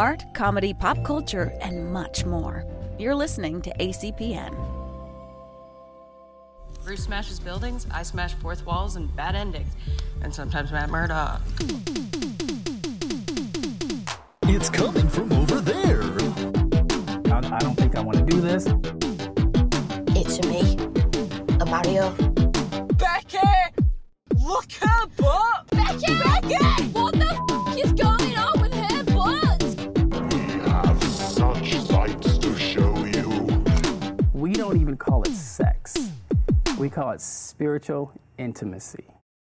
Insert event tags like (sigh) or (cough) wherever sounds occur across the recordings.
art, comedy, pop culture, and much more. You're listening to ACPN. Bruce smashes buildings, I smash fourth walls and bad endings. And sometimes Matt Murdock. It's coming from over there. I, I don't think I want to do this. It's a me, a Mario. Becky! Look her butt! Becky! Becky! We call it spiritual intimacy.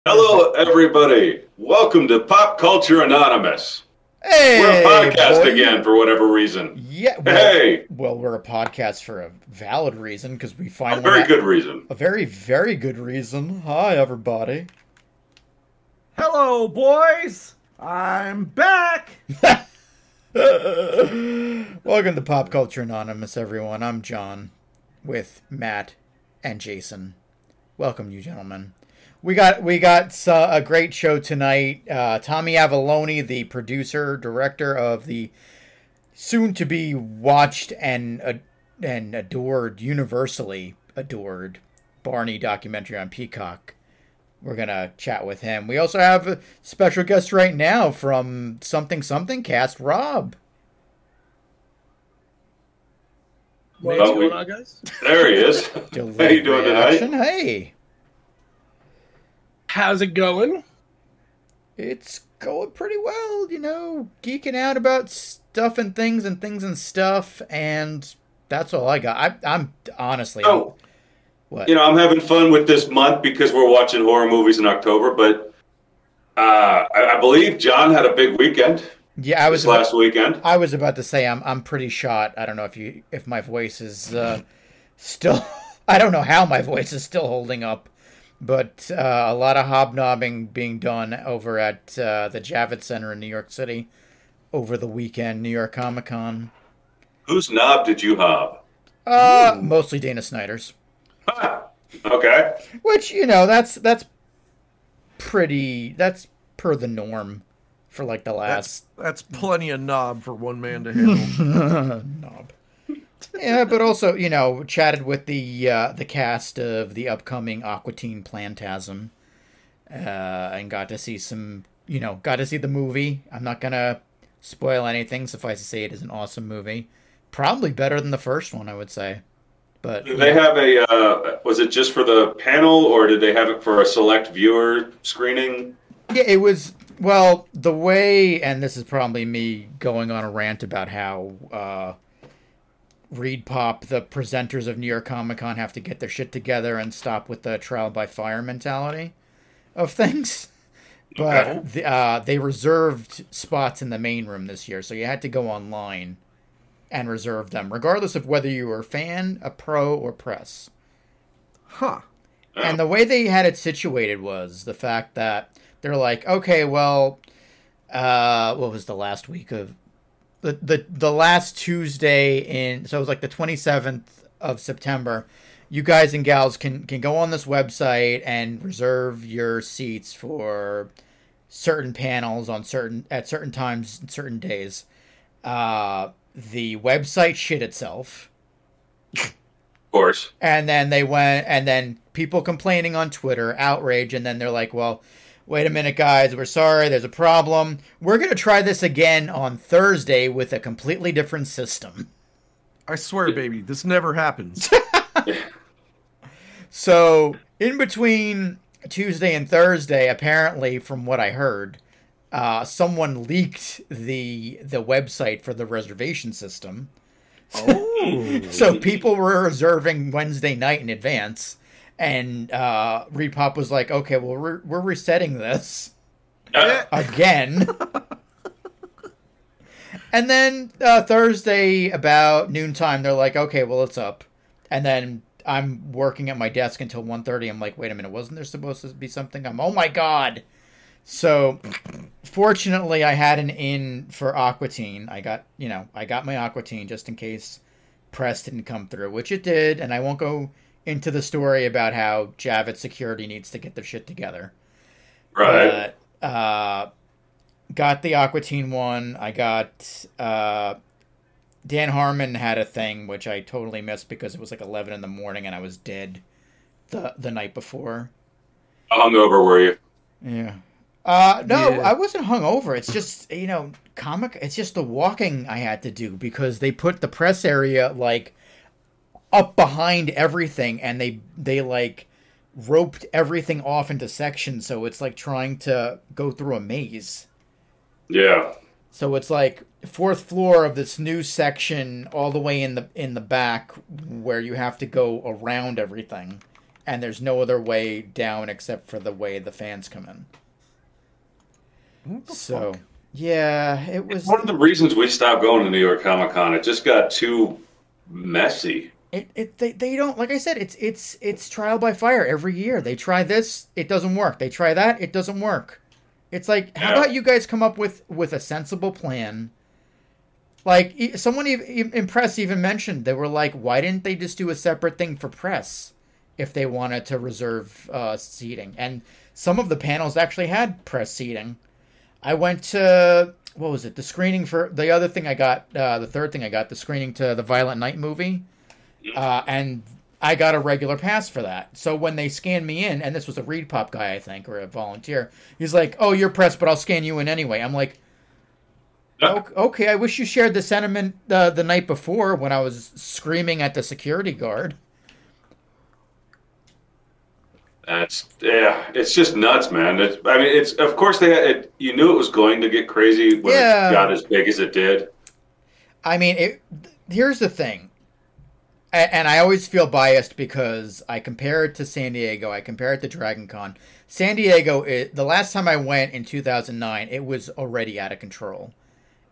Hello, everybody. Welcome to Pop Culture Anonymous. Hey, We're a podcast boy. again for whatever reason. Yeah. Well, Hey. Well, we're a podcast for a valid reason because we A finally very ha- good reason. a very very good reason. Hi, everybody. Hello, boys. I'm back. (laughs) Welcome to Pop Culture Anonymous, everyone. I'm John, with Matt and Jason. Welcome, you gentlemen. We got we got uh, a great show tonight. Uh, Tommy Avallone, the producer director of the soon to be watched and uh, and adored, universally adored Barney documentary on Peacock. We're gonna chat with him. We also have a special guest right now from Something Something Cast, Rob. What's Well, we- going on, guys? There he is. (laughs) How you doing Reaction. tonight? Hey, How's it going? it's going pretty well. You know, geeking out about stuff and things and things and stuff, and that's all I got. I, I'm honestly, Oh, what? you know, I'm having fun with this month because we're watching horror movies in October, but uh, I, I believe John had a big weekend yeah, I was this last weekend. I was about to say I'm I'm pretty shot. I don't know if you if my voice is uh, still. (laughs) I don't know how my voice is still holding up, but uh, a lot of hobnobbing being done over at uh, the Javits Center in New York City over the weekend, New York Comic Con. Whose knob did you hob? Uh, mostly Dana Snyder's, (laughs) Okay. which you know that's that's pretty that's per the norm for like the last That's that's plenty of knob for one man to handle. (laughs) knob. Yeah, but also you know chatted with the uh, the cast of the upcoming Aqua Teen Plantasm, uh, and got to see some you know got to see the movie. I'm not gonna spoil anything. Suffice to say, it is an awesome movie. Probably better than the first one, I would say. But Did they have a? Uh, was it just for the panel, or did they have it for a select viewer screening? Yeah, it was well the way, and this is probably me going on a rant about how uh, ReedPop, the presenters of New York Comic Con, have to get their shit together and stop with the trial by fire mentality of things. (laughs) But the, uh, they reserved spots in the main room this year, so you had to go online and reserve them, regardless of whether you were a fan, a pro, or press. huh. And the way they had it situated was the fact that they're like, okay, well, uh, what was the last week of the the the last Tuesday in? So it was like the twenty seventh of September. You guys and gals can can go on this website and reserve your seats for certain panels on certain at certain times, and certain days. Uh, the website shit itself. Of course. And then they went, and then people complaining on Twitter, outrage, and then they're like, well, wait a minute, guys, we're sorry, there's a problem. We're going to try this again on Thursday with a completely different system. I swear, baby, this never happens. (laughs) So, in between Tuesday and Thursday, apparently, from what I heard, uh, someone leaked the the website for the reservation system. oh. (laughs) So people were reserving Wednesday night in advance, and uh, ReedPop was like, "Okay, well, we're we're resetting this Uh, (laughs) again." and then uh, Thursday about noontime, they're like, "Okay, well, it's up." And then I'm working at my desk until 1.30. I'm like, "Wait a minute, wasn't there supposed to be something?" I'm, "Oh my god!" So, fortunately, I had an in for Aqua Teen. I got, you know, I got my Aqua Teen just in case press didn't come through, which it did. And I won't go into the story about how Javits Security needs to get their shit together. Right. But, uh, got the Aqua Teen one. I got uh, Dan Harmon had a thing which I totally missed because it was like eleven in the morning and I was dead the the night before. How hungover were you? Yeah. Uh, no, Yeah. I wasn't hungover. It's just you know, comic. It's just the walking I had to do because they put the press area like up behind everything, and they they like roped everything off into sections. So it's like trying to go through a maze. Yeah. So it's like fourth floor of this new section, all the way in the in the back, where you have to go around everything, and there's no other way down except for the way the fans come in. So yeah, it was. One of the reasons we stopped going to New York Comic Con, it just got too messy. It, it they, they don't like I said it's it's it's trial by fire every year. They try this, it doesn't work. They try that, it doesn't work. It's like how Yeah. about you guys come up with with a sensible plan? Like someone even, in press even mentioned they were like, why didn't they just do a separate thing for press if they wanted to reserve uh, seating? And some of the panels actually had press seating. I went to what was it? The screening for the other thing I got, uh, the third thing I got, the screening to the Violent Night movie, uh, and I got a regular pass for that. So when they scanned me in, and this was a ReedPop guy, I think, or a volunteer, he's like, "Oh, you're pressed, but I'll scan you in anyway." I'm like, "Okay, I wish you shared the sentiment uh, the night before when I was screaming at the security guard." That's yeah, it's just nuts, man. It's, I mean, it's of course they had, it, you knew it was going to get crazy when Yeah. it got as big as it did. I mean, it, here's the thing, and I always feel biased because I compare it to San Diego. I compare it to Dragon Con. San Diego, it, the last time I went in 2009, it was already out of control,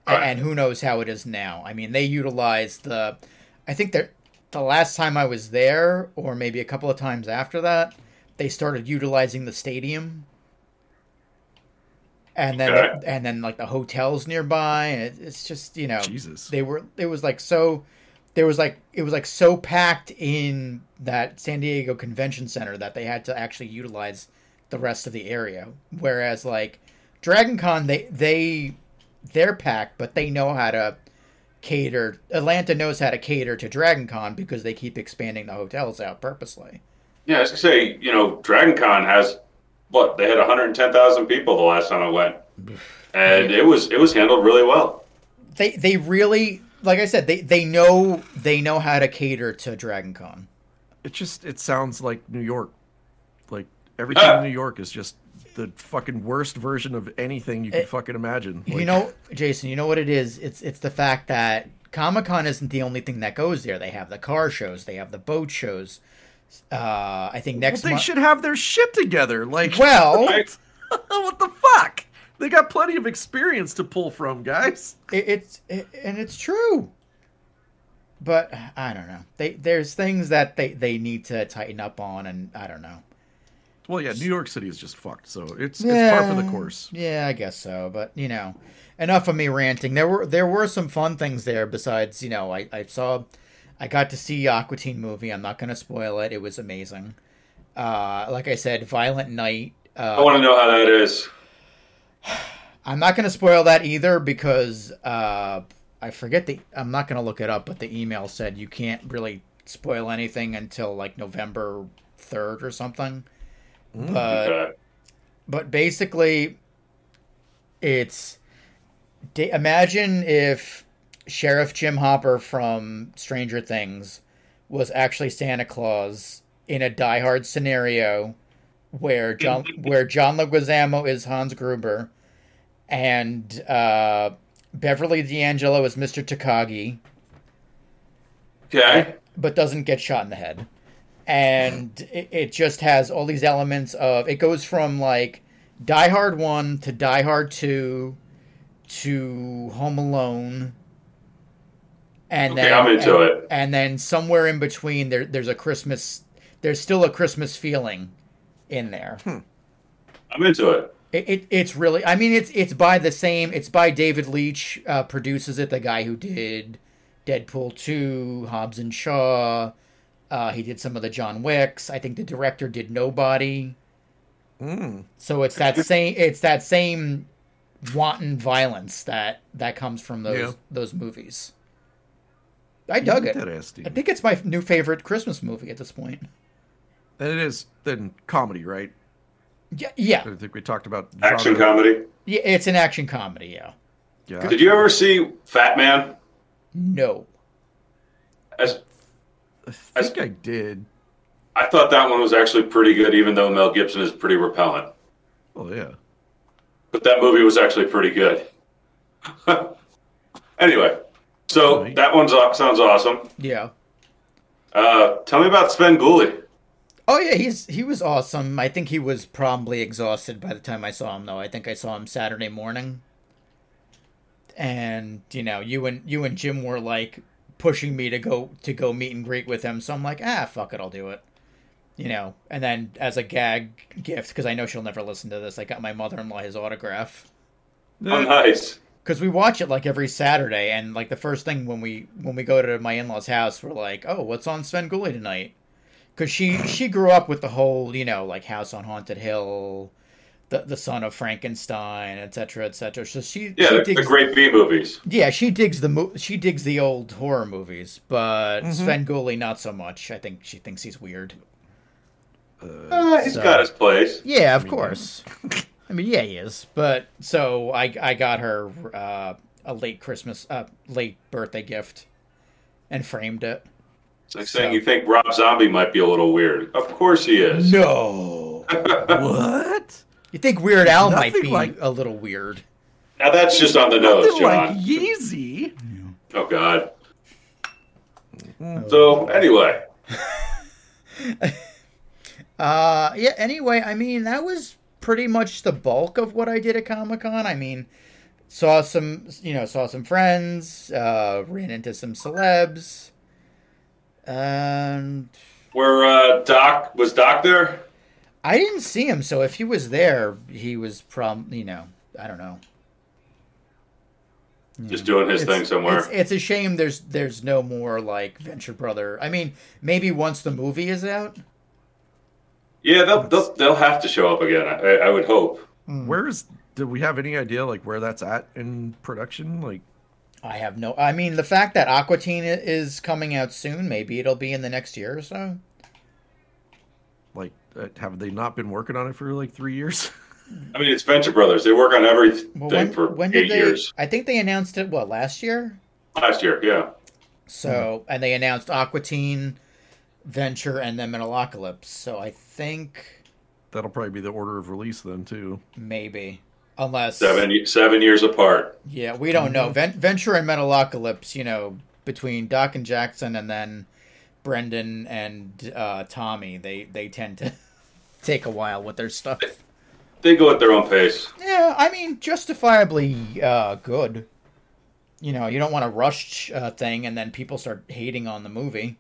Right. and who knows how it is now. I mean, they utilized the, I think that the last time I was there, or maybe a couple of times after that, they started utilizing the stadium. And then, Okay. and then like the hotels nearby, and it, it's just you know, Jesus. they were it was like so there was like it was like so packed in that San Diego Convention Center that they had to actually utilize the rest of the area. Whereas like Dragon Con they they they're packed, but they know how to cater Atlanta knows how to cater to Dragon Con because they keep expanding the hotels out purposely. Yeah, I was gonna say, you know, Dragon Con has what they had 110,000 people the last time I went, (sighs) and it was it was handled really well. They they really like I said, they they know they know how to cater to Dragon Con. It just it sounds like New York. Like everything Ah. in New York is just the fucking worst version of anything you can fucking imagine. you know, Jason, you know what it is? It's it's the fact that Comic Con isn't the only thing that goes there. They have the car shows, they have the boat shows. Uh, I think well, next they month. should have their shit together. Like, (laughs) Well, Right? what the fuck? They got plenty of experience to pull from, guys. it, it's it, and it's true. But I don't know. They there's things that they they need to tighten up on, and I don't know. Well, yeah, New York City is just fucked, so it's it's par for the course. Yeah, I guess so. But you know, enough of me ranting. There were there were some fun things there. Besides, you know, I I saw, I got to see Aqua Teen movie. I'm not gonna spoil it. It was amazing. Uh, like I said, Violent Night. Uh, I want to know how that is. I'm not gonna spoil that either because uh, I forget the. I'm not gonna look it up, but the email said you can't really spoil anything until like November third or something. But Okay. but basically it's imagine if sheriff jim hopper from stranger things was actually santa claus in a Die Hard scenario where john where john leguizamo is hans gruber and uh, beverly d'angelo is mr takagi Okay. but doesn't get shot in the head. And it, it just has all these elements of it goes from like Die Hard 1 to Die Hard 2 to Home Alone. And Okay, then I'm into and, it. And then somewhere in between there there's a Christmas there's still a Christmas feeling in there. I'm into it. It, it it's really I mean it's it's by the same it's by David Leitch uh, produces it the guy who did Deadpool 2 Hobbs and Shaw uh, he did some of the John Wicks I think the director did Nobody Mm. so it's that same it's that same wanton violence that that comes from those Yeah. those movies. I dug it. That ass, Steve. I think it's my new favorite Christmas movie at this point. And it is then comedy, right? Yeah, yeah, I think we talked about Action genre. comedy. yeah it's an action comedy. Yeah, Yeah. Did you ever see Fat Man? no, As I think I did. I thought that one was actually pretty good, even though Mel Gibson is pretty repellent. Oh yeah. But that movie was actually pretty good. (laughs) anyway, so Right. that one sounds awesome. yeah. Uh, tell me about Svengoolie. Oh yeah, he's he was awesome. I think he was probably exhausted by the time I saw him though. I think I saw him Saturday morning. And, you know, you and you and Jim were like pushing me to go to go meet and greet with him. So I'm like, "Ah, fuck it, I'll do it." You know, and then as a gag gift because I know she'll never listen to this, I got my mother-in-law his autograph. Oh, nice. Because we watch it like every Saturday, and like the first thing when we when we go to my in laws' house, we're like, "Oh, what's on Svengoolie tonight?" Because she she grew up with the whole you know like House on Haunted Hill, the the Son of Frankenstein, etc. etc. So she Yeah, she the, the great B movies. yeah she digs the mo- she digs the old horror movies, but Svengoolie not so much. I think she thinks he's weird. Uh, he's So- got his place. Yeah, of course. I mean, yeah, he is. But so I I got her uh, a late Christmas, uh, late birthday gift, and framed it. It's like saying you think Rob Zombie might be a little weird. Of course he is. No. (laughs) What? You think Weird Al might be like- a little weird? Now that's just on the nose, Nothing John. like Yeezy. Oh God. So anyway, (laughs) Uh, yeah. Anyway, I mean that was pretty much the bulk of what I did at Comic Con. I mean, saw some, you know, saw some friends, uh, ran into some celebs, and where uh, Doc was Doc there? I didn't see him. So if he was there, he was prom. You know, I don't know. Just doing his thing somewhere. It's, it's a shame there's there's no more like Venture Brother. I mean, maybe once the movie is out. yeah, they'll, they'll they'll have to show up again. I, I would hope. Where's do we have any idea like where that's at in production? Like I have no. I mean, the fact that Aqua Teen is coming out soon, maybe it'll be in the next year or so. like uh, have they not been working on it for like three years? (laughs) I mean, it's Venture Brothers. They work on everything Well, when, for when eight did they? years. I think they announced it. What last year? Last year, yeah. So and they announced Aqua Teen, Venture, and then Metalocalypse. So I think That'll probably be the order of release then too. maybe, unless Seven seven years apart. Yeah, we don't know. Ven- Venture and Metalocalypse, you know, between Doc and Jackson and then Brendan and uh, Tommy, they, they tend to (laughs) take a while with their stuff. They go at their own pace. Yeah, I mean, justifiably uh, good. You know, you don't want to rush a thing and then people start hating on the movie.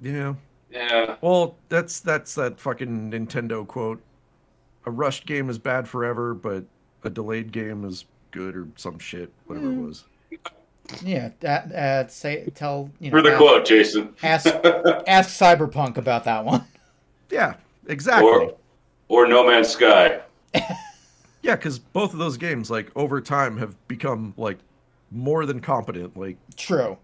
Yeah. Yeah. Well, that's that's that fucking Nintendo quote. A rushed game is bad forever, but a delayed game is good or some shit, whatever it was. Yeah, that, uh, say tell you know. For the ask, quote, Jason. Ask (laughs) ask Cyberpunk about that one. Yeah, exactly. Or or No Man's Sky. (laughs) Yeah, because both of those games, like over time, have become like more than competent. Like, True.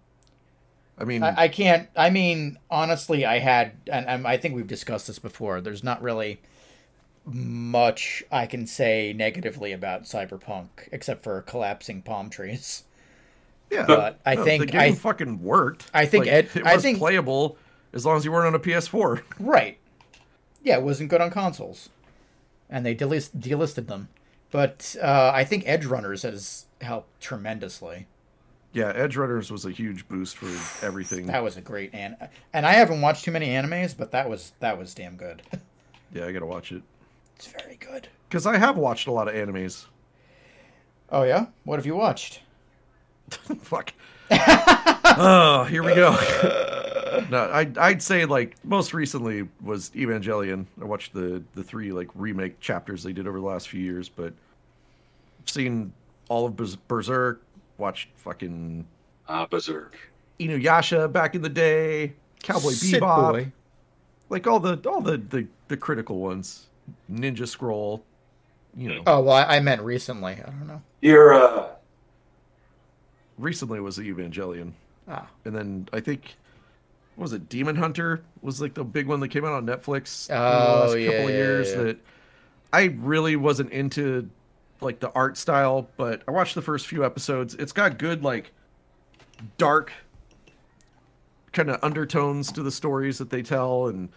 I mean, I, I can't. I mean, honestly, I had, and, and I think we've discussed this before. There's not really much I can say negatively about Cyberpunk, except for collapsing palm trees. yeah, but I no, think the game I- fucking worked. I think Like, Ed- it I was think- playable as long as you weren't on a PS4. Right. Yeah, it wasn't good on consoles, and they delist, delisted them. But uh, I think Edgerunners has helped tremendously. yeah, Edgerunners was a huge boost for everything. That was a great an, and I haven't watched too many animes, but that was that was damn good. (laughs) yeah, I gotta watch it It's very good. because I have watched a lot of animes. Oh yeah, what have you watched? (laughs) Fuck. (laughs) oh, here we go. (laughs) no, I I'd say like most recently was Evangelion. I watched the the three like remake chapters they did over the last few years, but I've seen all of Berz- Berserk. Watched fucking Ah, Berserk. Inuyasha back in the day, Cowboy Sit Bebop, boy. like all the all the the, the critical ones. Ninja Scroll, you know, Oh well, I, I meant recently. I don't know. You're uh, recently was the Evangelion, Ah, and then I think what was it Demon Hunter was like the big one that came out on Netflix in the Oh, last yeah, couple of yeah, years. yeah. That I really wasn't into like the art style, but I watched the first few episodes. It's got good like dark kind of undertones to the stories that they tell, and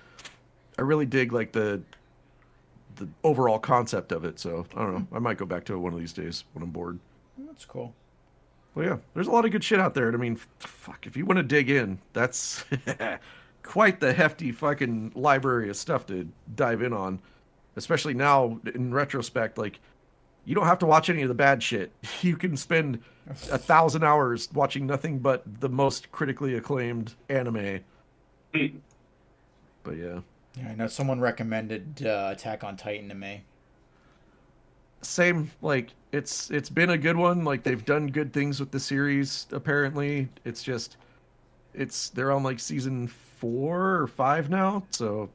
I really dig like the the overall concept of it. So I don't know. I might go back to it one of these days when I'm bored. that's cool. Well, yeah, there's a lot of good shit out there. And I mean, fuck, if you want to dig in, that's (laughs) quite the hefty fucking library of stuff to dive in on. Especially now, in retrospect, like, you don't have to watch any of the bad shit. (laughs) You can spend a (laughs) thousand hours watching nothing but the most critically acclaimed anime. Hmm. But yeah, Yeah, I know someone recommended uh, Attack on Titan to me. same like it's it's been a good one like they've done good things with the series apparently it's just it's they're on like season four or five now so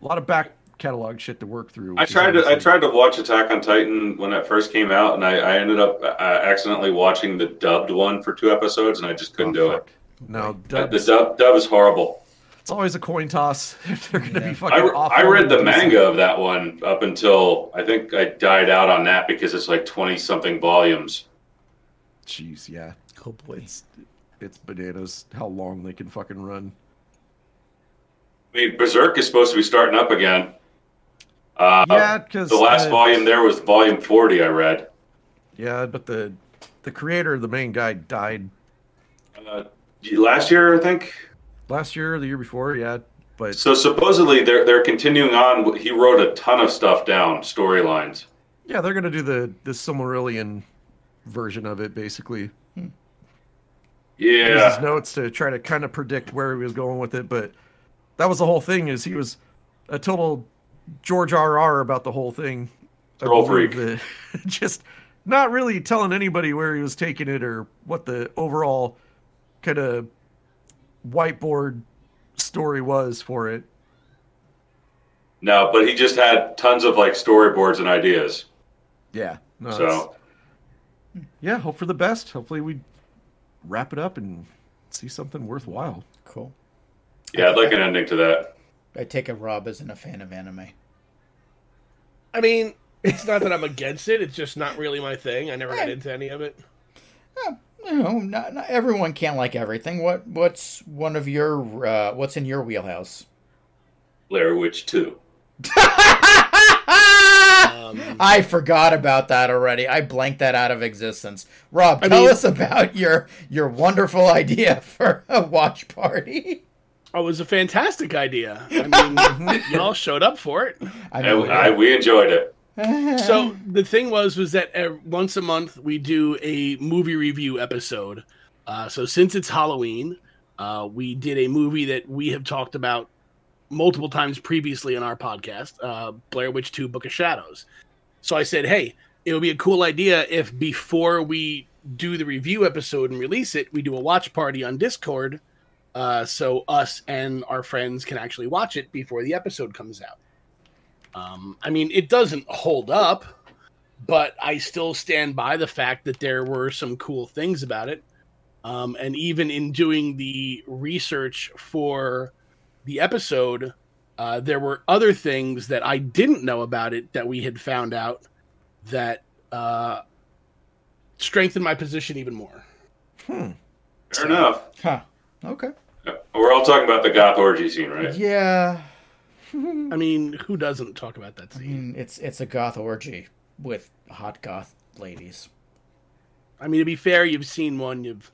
a lot of back catalog shit to work through I tried to I tried to watch Attack on Titan when it first came out, and I, I ended up uh, accidentally watching the dubbed one for two episodes, and I just couldn't Oh, do fuck. no it. Uh, The dub dub is horrible. It's always a coin toss (laughs) they're gonna be fucking I, awful I read the manga of that one up until I think I died out on that because it's like twenty something volumes. jeez yeah Oh boy. it's it's bananas how long they can fucking run I mean, Berserk is supposed to be starting up again. Uh, Yeah, 'cause, the last uh, volume there was volume forty. I read. yeah but the the creator of the main guy died Uh, last year, I think. Last year or the year before yeah but So supposedly they're they're continuing on. He wrote a ton of stuff down, storylines. Yeah, they're gonna do the the Silmarillion version of it, basically. Use Yeah, his notes to try to kind of predict where he was going with it, but that was the whole thing. Is he was a total George R. R. about the whole thing. I Troll freak. that- (laughs) just not really telling anybody where he was taking it or what the overall kind of whiteboard story was for it. no, but he just had tons of like storyboards and ideas. Yeah. No, so yeah, hope for the best. Hopefully we wrap it up and see something worthwhile. Cool. yeah, I'd like an ending to that. I take it Rob isn't a fan of anime. I mean, it's not that I'm against it. It's just not really my thing. I never got into any of it. You know, not, not everyone can't like everything. What what's one of your uh, what's in your wheelhouse? Blair Witch Two. (laughs) I forgot about that already. I blanked that out of existence. Rob, I tell mean- us about your your wonderful idea for a watch party. Oh, it was a fantastic idea. I (laughs) mean, y'all showed up for it. I I. I, we enjoyed it. So (laughs) the thing was, was that once a month we do a movie review episode. Uh, so since it's Halloween, uh, we did a movie that we have talked about multiple times previously in our podcast, uh, Blair Witch Two: Book of Shadows. So I said, hey, it would be a cool idea if before we do the review episode and release it, we do a watch party on Discord, uh, so us and our friends can actually watch it before the episode comes out. Um, I mean, it doesn't hold up, but I still stand by the fact that there were some cool things about it. Um, and even in doing the research for the episode, uh, there were other things that I didn't know about it that we had found out that uh, strengthened my position even more. Fair enough. Huh. Okay. We're all talking about the goth orgy scene, right? Yeah. I mean, who doesn't talk about that I scene? mean, it's it's a goth orgy with hot goth ladies. I mean, to be fair, you've seen one, you've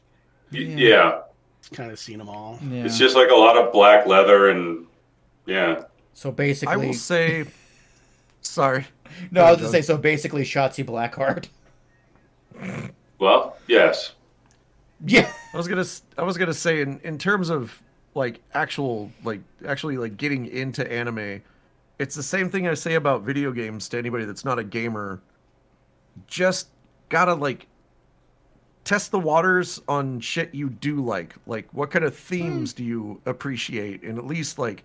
Y- Yeah. kind of seen them all. Yeah. It's just like a lot of black leather and yeah. so basically, I will say, sorry. (laughs) no, I was gonna say so. Basically, Shotzi Blackheart. Well, yes. Yeah. I was gonna s- I was gonna say in in terms of like actual like actually like getting into anime, it's the same thing I say about video games to anybody that's not a gamer. Just gotta like test the waters on shit you do like. Like what kind of themes hmm. do you appreciate, and at least like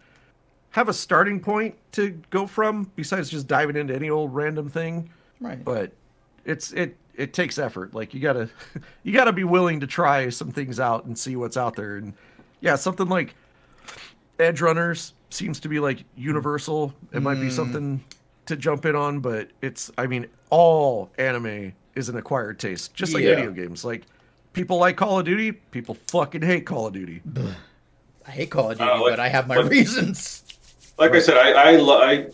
have a starting point to go from besides just diving into any old random thing. Right. But it's it it takes effort. Like you gotta (laughs) you gotta be willing to try some things out and see what's out there. And yeah, something like Edgerunners seems to be like universal. It might be Mm. something to jump in on, but it's I mean all anime is an acquired taste, just like Yeah. video games. Like people like Call of Duty, people fucking hate Call of Duty. I hate Call of Duty, Uh, like- but I have my like- reasons. Like I said, I, I lo- I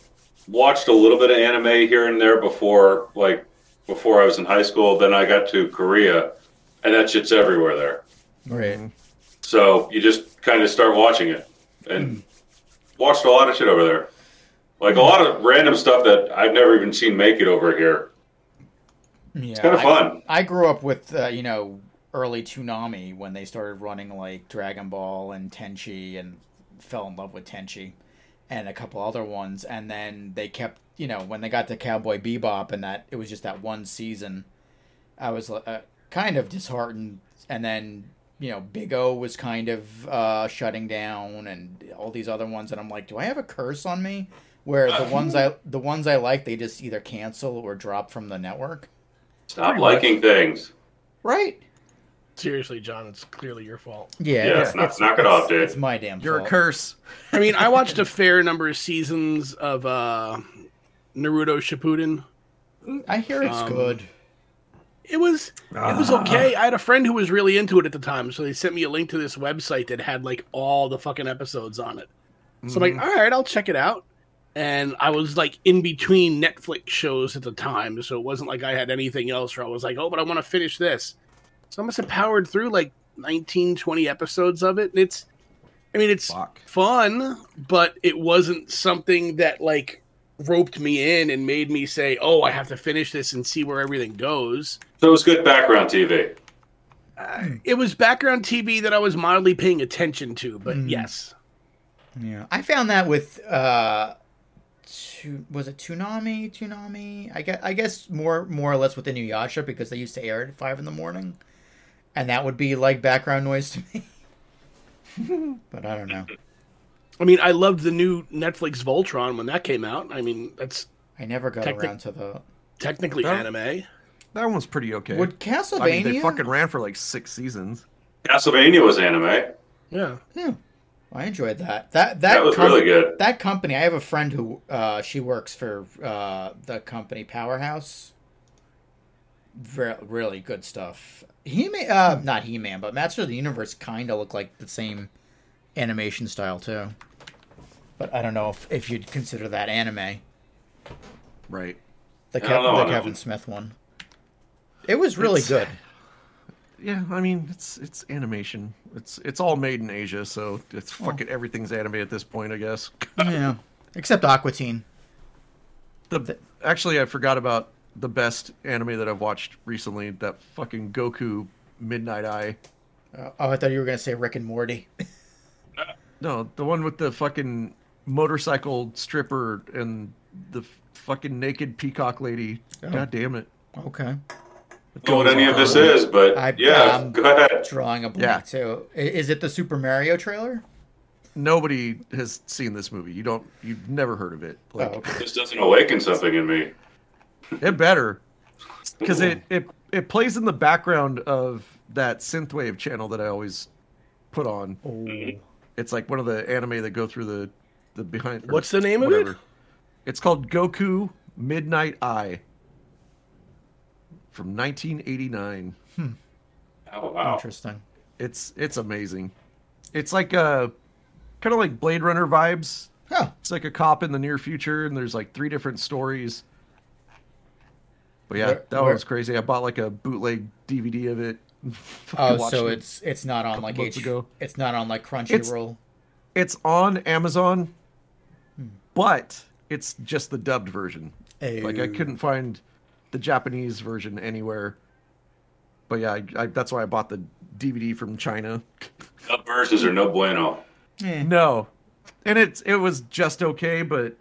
watched a little bit of anime here and there before, like before I was in high school. Then I got to Korea, and that shit's everywhere there. Right. So you just kind of start watching it, and watched a lot of shit over there. Like a lot of random stuff that I've never even seen make it over here. Yeah, it's kinda I- fun. I, grew up with uh, you know early Toonami when they started running like Dragon Ball and Tenchi, and fell in love with Tenchi, and a couple other ones, and then they kept you know when they got to Cowboy Bebop and that it was just that one season, I was uh, kind of disheartened, and then you know Big O was kind of uh, shutting down, and all these other ones, and I'm like, do I have a curse on me? Where the ones I (laughs) the ones I like they just either cancel or drop from the network. Stop Pretty liking things. Right. Seriously, John, it's clearly your fault. Yeah, Yeah, it's, knock- it's, knock it it's- off, dude. It's my damn You're a curse. I mean, I watched a fair number of seasons of uh, Naruto Shippuden. I hear it's Um, good. It was it was ah. okay. I had a friend who was really into it at the time, so they sent me a link to this website that had like all the fucking episodes on it. So I'm like, mm-hmm. all right, I'll check it out. And I was like in between Netflix shows at the time, so it wasn't like I had anything else where I was like, oh, but I want to finish this. So I must have powered through like 19, 20 episodes of it. And it's, I mean, it's Fuck. fun, but it wasn't something that like roped me in and made me say, oh, I have to finish this and see where everything goes. So it was good background TV. It was background TV that I was mildly paying attention to, but Mm. yes. Yeah, I found that with uh, tu- was it Toonami? Toonami? I guess I guess more more or less with Inuyasha because they used to air it at five in the morning, and that would be like background noise to me. (laughs) but I don't know. I mean, I loved the new Netflix Voltron when that came out. I mean, that's I never got Technic- around to the. technically That- anime. That one's pretty okay. Would I mean, Castlevania? they fucking ran for like six seasons. Castlevania was anime. Yeah. Yeah, I enjoyed that. That that, That was really good. That company. I have a friend who uh, she works for uh, the company Powerhouse. Re- really good stuff. He Man, uh, not He Man, but Master of the Universe kind of look like the same animation style too. But I don't know if, if you'd consider that anime. Right. The, Kev- the Kevin Smith one. It was really It's- good. Yeah, I mean it's it's animation. It's it's all made in Asia, so it's fucking everything's anime at this point, I guess. (laughs) yeah, except Aquatine. Teen. The actually I forgot about the best anime that I've watched recently. That fucking Goku Midnight Eye. Uh, oh, I thought you were gonna say Rick and Morty. (laughs) No, the one with the fucking motorcycle stripper and the fucking naked peacock lady. Oh. God damn it. Okay. I don't know what any of this is, but I- yeah, I'm go ahead. Drawing a blank Yeah. too. Is it the Super Mario trailer? Nobody has seen this movie. You don't. You've never heard of it. Like, oh, okay. This doesn't awaken something in me. It better, (laughs) because it, it it plays in the background of that synthwave channel that I always put on. Oh. Mm-hmm. It's like one of the anime that go through the the behind. What's the name of it? It's called Goku Midnight Eye from 1989. Oh wow. Interesting. It's it's amazing. It's like uh kind of like Blade Runner vibes. Oh, It's like a cop in the near future, and there's like three different stories. But yeah, Where- that one where- was crazy. I bought like a bootleg DVD of it. (laughs) oh, watched so it. it's it's not on like months H- ago. It's not on like Crunchyroll. it's on Amazon, Hmm. but it's just the dubbed version. Like I couldn't find the Japanese version anywhere. But yeah, I, I, that's why I bought the DVD from China. Dub versions are no bueno. Eh. No, and it's it was just okay, but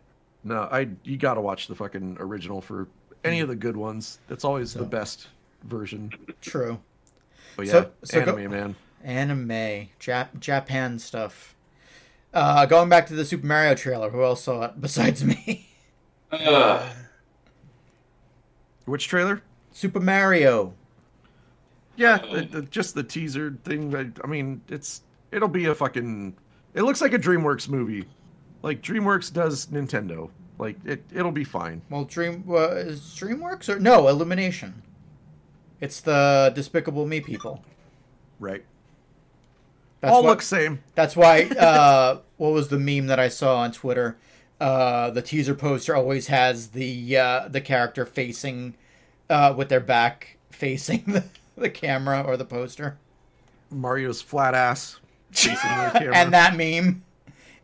no, I you got to watch the fucking original for any of the good ones. That's always the best version. True. But yeah, So- so go- anime man. Anime, Jap- Japan stuff. Uh, going back to the Super Mario trailer, who else saw it besides me? Ugh. Which trailer? Super Mario. Yeah, it- it- just the teaser thing. I, I mean, it's it'll be a fucking. It looks like a DreamWorks movie. Like DreamWorks does Nintendo. Like it, it'll be fine. Well, Dream uh, is DreamWorks or no Illumination. It's the Despicable Me people. Right. That's All why- look same. That's why. Uh, what was the meme that I saw on Twitter? Uh, the teaser poster always has the uh, the character facing uh, with their back facing (laughs) the, the camera or the poster, Mario's flat ass facing the (laughs) camera. and that meme,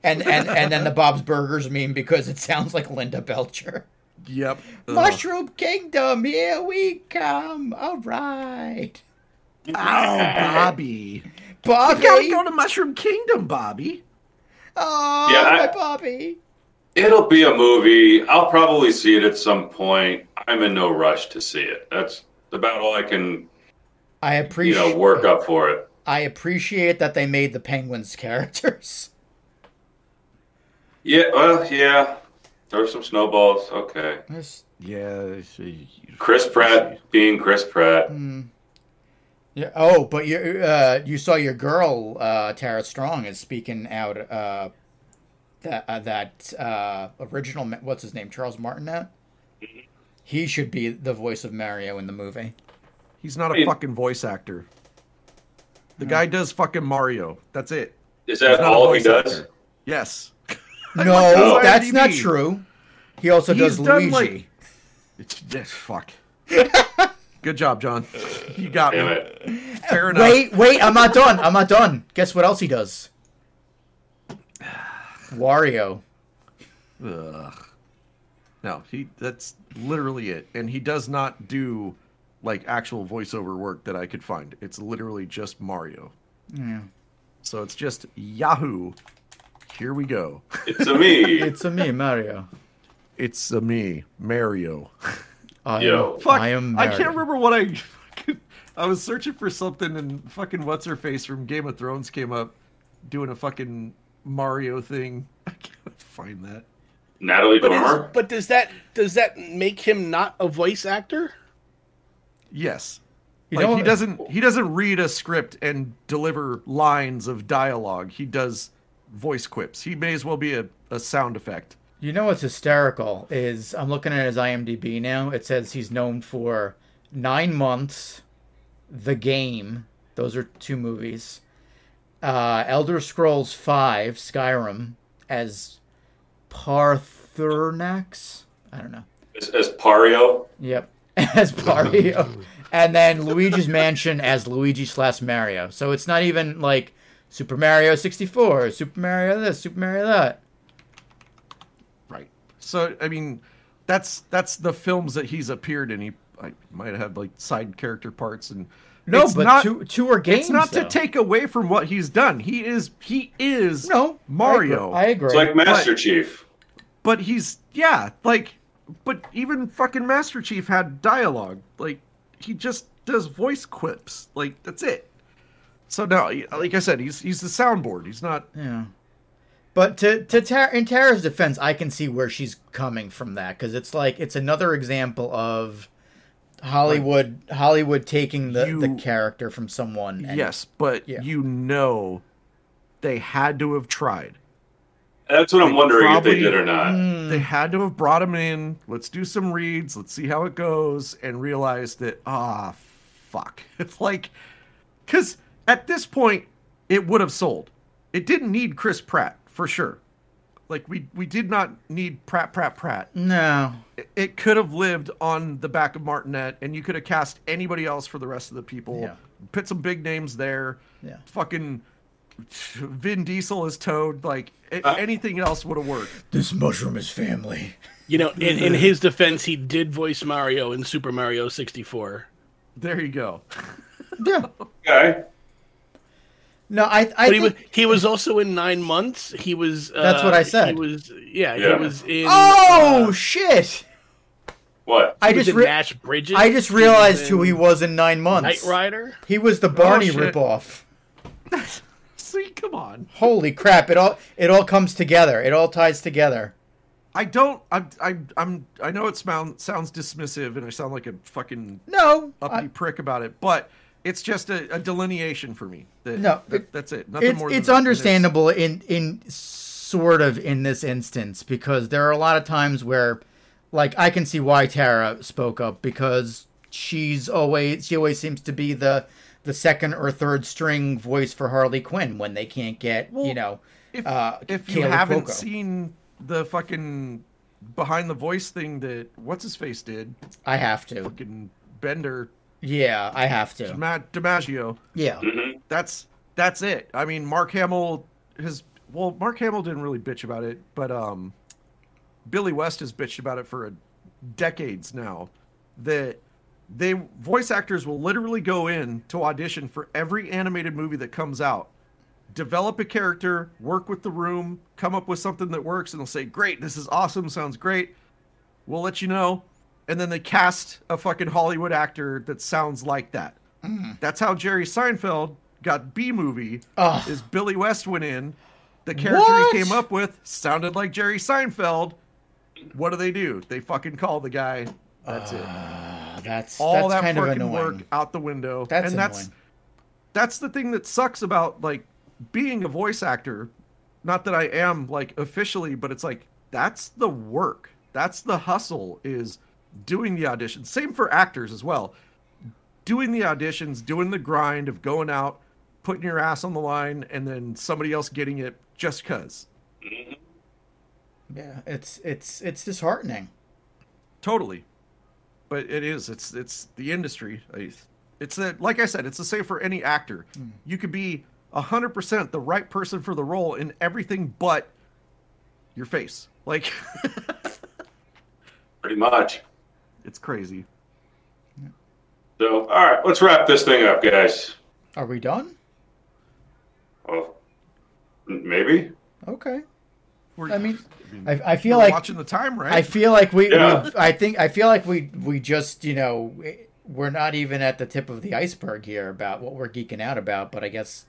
and and and then the Bob's Burgers meme because it sounds like Linda Belcher. Yep. Ugh. (laughs) Mushroom Kingdom, here we come! All right, Oh, Bobby. Bobby. You gotta go to Mushroom Kingdom, Bobby. Oh, Yeah, I- my Bobby. It'll be a movie. I'll probably see it at some point. I'm in no rush to see it. That's about all I can, I you appreciate. know, work up for it. I appreciate that they made the penguins characters. Yeah, well, yeah. Throw some snowballs. Okay. Yeah. Chris Pratt being Chris Pratt. Yeah. Oh, but you uh, you saw your girl uh, Tara Strong is speaking out uh, that uh, that uh, original what's his name Charles Martinet. He should be the voice of Mario in the movie. He's not a Wait. fucking voice actor. The guy does fucking Mario. That's it. Is that all he does? actor. Yes. (laughs) No, his that's not true. He also He's does done, Luigi. like- It's yes, fuck. Good job, John. You got Damn me. it. Fair enough. Wait, wait, I'm not done. I'm not done. Guess what else he does? Wario. Ugh. No, he that's literally it. And he does not do like actual voiceover work that I could find. It's literally just Mario. Yeah. So it's just Yahoo. Here we go. It's a me. (laughs) It's a me, Mario. It's a me, Mario. I Yo. am, Fuck, I am I can't remember what I (laughs) I was searching for something and fucking what's her face from Game of Thrones came up doing a fucking Mario thing. (laughs) I can't find that. Natalie But, is, but does that does that make him not a voice actor? Yes. You like know- he doesn't he doesn't read a script and deliver lines of dialogue. He does voice quips. He may as well be a, a sound effect. You know what's hysterical is I'm looking at his IMDb now. It says he's known for Nine Months, The Game. Those are two movies. Uh, Elder Scrolls Five, Skyrim, as Paarthurnax. I don't know. As, as Pario. Yep, (laughs) as Pario, and then Luigi's Mansion as Luigi slash Mario. So it's not even like Super Mario 64, Super Mario this, Super Mario that. Right. So I mean, that's that's the films that he's appeared in. He I, might have had like side character parts and No, it's but not, two two are games. It's not though. to take away from what he's done. He is he is No, Mario. I agree. It's like Master Chief. but he's yeah, like but even fucking Master Chief had dialogue. Like he just does voice quips. Like that's it. So now, like I said, he's he's the soundboard. He's not. Yeah. But to to Tara, in Tara's defense, I can see where she's coming from that because it's like it's another example of Hollywood Hollywood taking the, the character from someone. and- yes, but yeah. you know, they had to have tried. That's what I'm They wondering if they did or not. Mm. They had to have brought him in. Let's do some reads. Let's see how it goes, and realize that ah, fuck. (laughs) It's like, because at this point, it would have sold. It didn't need Chris Pratt for sure. Like we we did not need Pratt Pratt Pratt. No. It, it could have lived on the back of Martinet, and you could have cast anybody else for the rest of the people. Yeah. Put some big names there. Yeah. Fucking Vin Diesel is Toad. Like a- Uh, anything else would have worked. This mushroom is family. You know, in, in (laughs) his defense, he did voice Mario in Super Mario 64. There you go. Yeah. (laughs) Okay. No, I I But he think, was he was also in Nine Months. He was. Uh, That's what I said. He was yeah. Yeah. He was in. Oh uh, shit! What? I he was just in re- Nash Bridges. I just He realized who he was in nine months. Knight Rider. He was the Barney shit. ripoff. (laughs) See, come on. Holy crap! It all it all comes together. It all ties together. I don't. I, I, I'm. I know it sound, sounds dismissive, and I sound like a fucking No, uppity I- prick about it, but it's just a, a delineation for me. That, No, that- that's it. Nothing it's, more. It's that. And understandable in in sort of in this instance because there are a lot of times where like I can see why Tara spoke up because she's always she always seems to be the the second or third string voice for Harley Quinn when they can't get you know if, uh, if you haven't Cuoco. seen the fucking behind the voice thing that what's his face did, I have to fucking Bender yeah I have to Dima- DiMaggio. yeah That's that's it. I mean, Mark Hamill has well, Mark Hamill didn't really bitch about it, but um, Billy West has bitched about it for a, decades now. That they voice actors will literally go in to audition for every animated movie that comes out, develop a character, work with the room, come up with something that works, and they'll say, "Great, this is awesome, sounds great." We'll let you know, and then they cast a fucking Hollywood actor that sounds like that. That's how Jerry Seinfeld got Bee Movie. Ugh. Is Billy West went in, the character What? he came up with sounded like Jerry Seinfeld. What do they do? They fucking call the guy. That's it. Uh, that's All that's that kind fucking annoying work out the window. That's and that's that's the thing that sucks about like being a voice actor. Not that I am like officially, but it's like that's the work. That's the hustle is doing the auditions. Same for actors as well. Doing the auditions, doing the grind of going out, putting your ass on the line, and then somebody else getting it just cause. yeah it's it's it's disheartening Totally. But it is. It's it's the industry. It's that like I said, it's the same for any actor. Hmm. You could be hundred percent the right person for the role in everything but your face. Like (laughs) Pretty much. It's crazy. Yeah. So, all right, let's wrap this thing up, guys. are we done Well, maybe. okay We're, I mean I, I feel we're like watching the time, right? I feel like we, Yeah. I think I feel like we we just you know we're not even at the tip of the iceberg here about what we're geeking out about, but I guess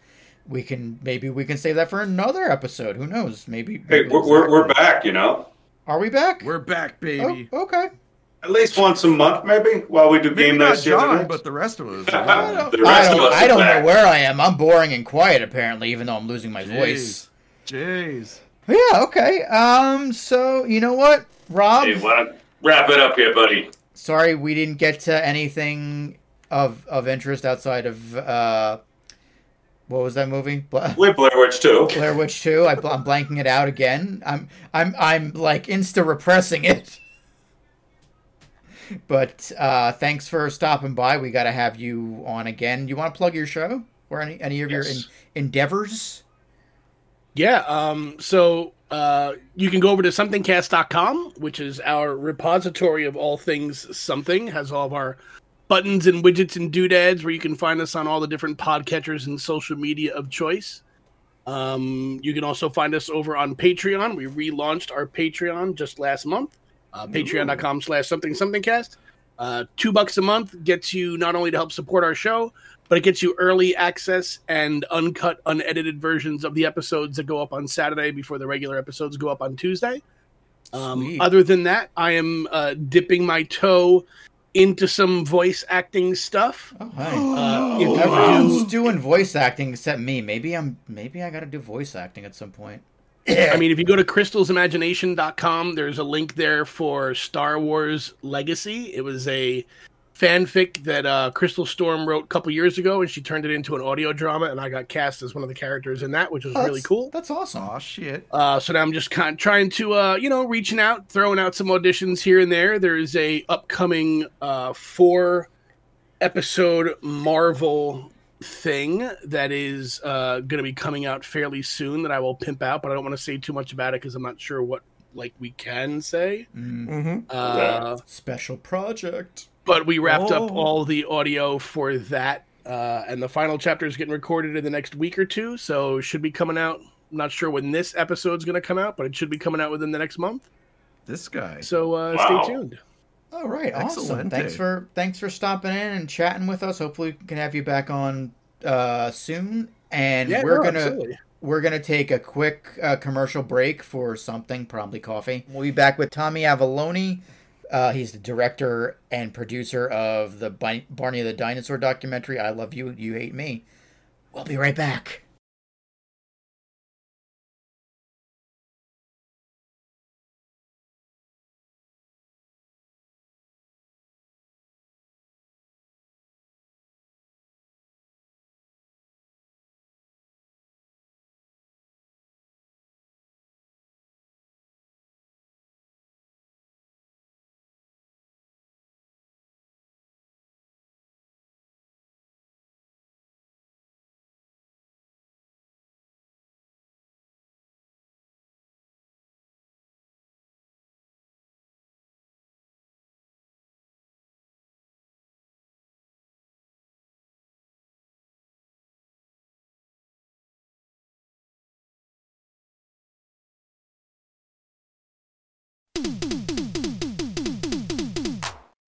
we can maybe we can save that for another episode. Who knows? Maybe. Hey, we're, we're, we're back, you know? Are we back? We're back, Oh, baby. okay. At least once a month, maybe, while we do Maybe game not nights. John, but the rest of us. (laughs) the I rest of don't, us I don't know where I am. I'm boring and quiet apparently, even though I'm losing my voice. Jeez. Yeah. Okay. Um. So you know what, Rob? Hey, why don't wrap it up here, buddy? sorry we didn't get to anything of of interest outside of uh what was that movie Bla- (laughs) We Blair Witch Two. Blair Witch 2 I, I'm blanking it out again I'm I'm I'm like insta repressing it but uh thanks for stopping by we got to have you on again you want to plug your show or any any of your Yes. en- endeavors Yeah, um, so uh, you can go over to somethingcast.com, which is our repository of all things something, has all of our buttons and widgets and doodads where you can find us on all the different podcatchers and social media of choice. Um, you can also find us over on Patreon. We relaunched our Patreon just last month. Uh, Patreon.com slash something something cast. Uh, two bucks a month gets you not only to help support our show, but it gets you early access and uncut, unedited versions of the episodes that go up on Saturday before the regular episodes go up on Tuesday. Um, other than that, I am uh, dipping my toe into some voice acting stuff. oh (gasps) hi Uh, if you everyone's do- doing voice acting except me maybe i'm maybe i gotta do voice acting at some point I mean, if you go to crystalsimagination.com, there's a link there for Star Wars Legacy. It was a fanfic that uh, Crystal Storm wrote a couple years ago, and she turned it into an audio drama, and I got cast as one of the characters in that, which was Oh, really cool. that's awesome Oh shit. Uh, so now I'm just kind of trying to, uh, you know, reaching out, throwing out some auditions here and there. There's a upcoming uh, four episode Marvel thing that is uh, going to be coming out fairly soon that I will pimp out, but I don't want to say too much about it because I'm not sure what like we can say. Mm-hmm. Uh, special project but we wrapped up Oh. all the audio for that, uh, and the final chapter is getting recorded in the next week or two, so should be coming out. I'm not sure when this episode's going to come out, but it should be coming out within the next month. This guy. So uh, Wow. stay tuned. All right, awesome. Thanks for thanks for stopping in and chatting with us. Hopefully, we can have you back on uh, soon. And Yeah, we're no, gonna absolutely. we're going to take a quick uh, commercial break for something, probably coffee. We'll be back with Tommy Avallone. Uh, he's the director and producer of the Barney the Dinosaur documentary, I Love You, You Hate Me. We'll be right back.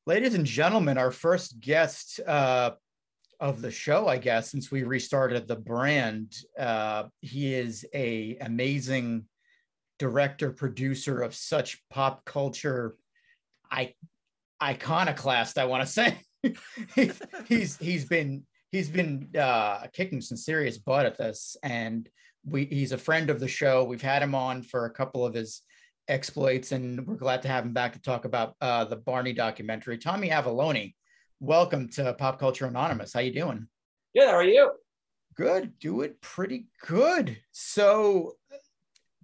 Ladies and gentlemen, our first guest uh, of the show, I guess, since we restarted the brand, uh, he is a amazing director, producer of such pop culture, I iconoclast. I want to say (laughs) he's he's been he's been uh, kicking some serious butt at this, and we he's a friend of the show. We've had him on for a couple of his exploits, and we're glad to have him back to talk about uh, the Barney documentary. Tommy Avallone, welcome to Pop Culture Anonymous. How you doing? Good. How are you? Good. Do it pretty good. So,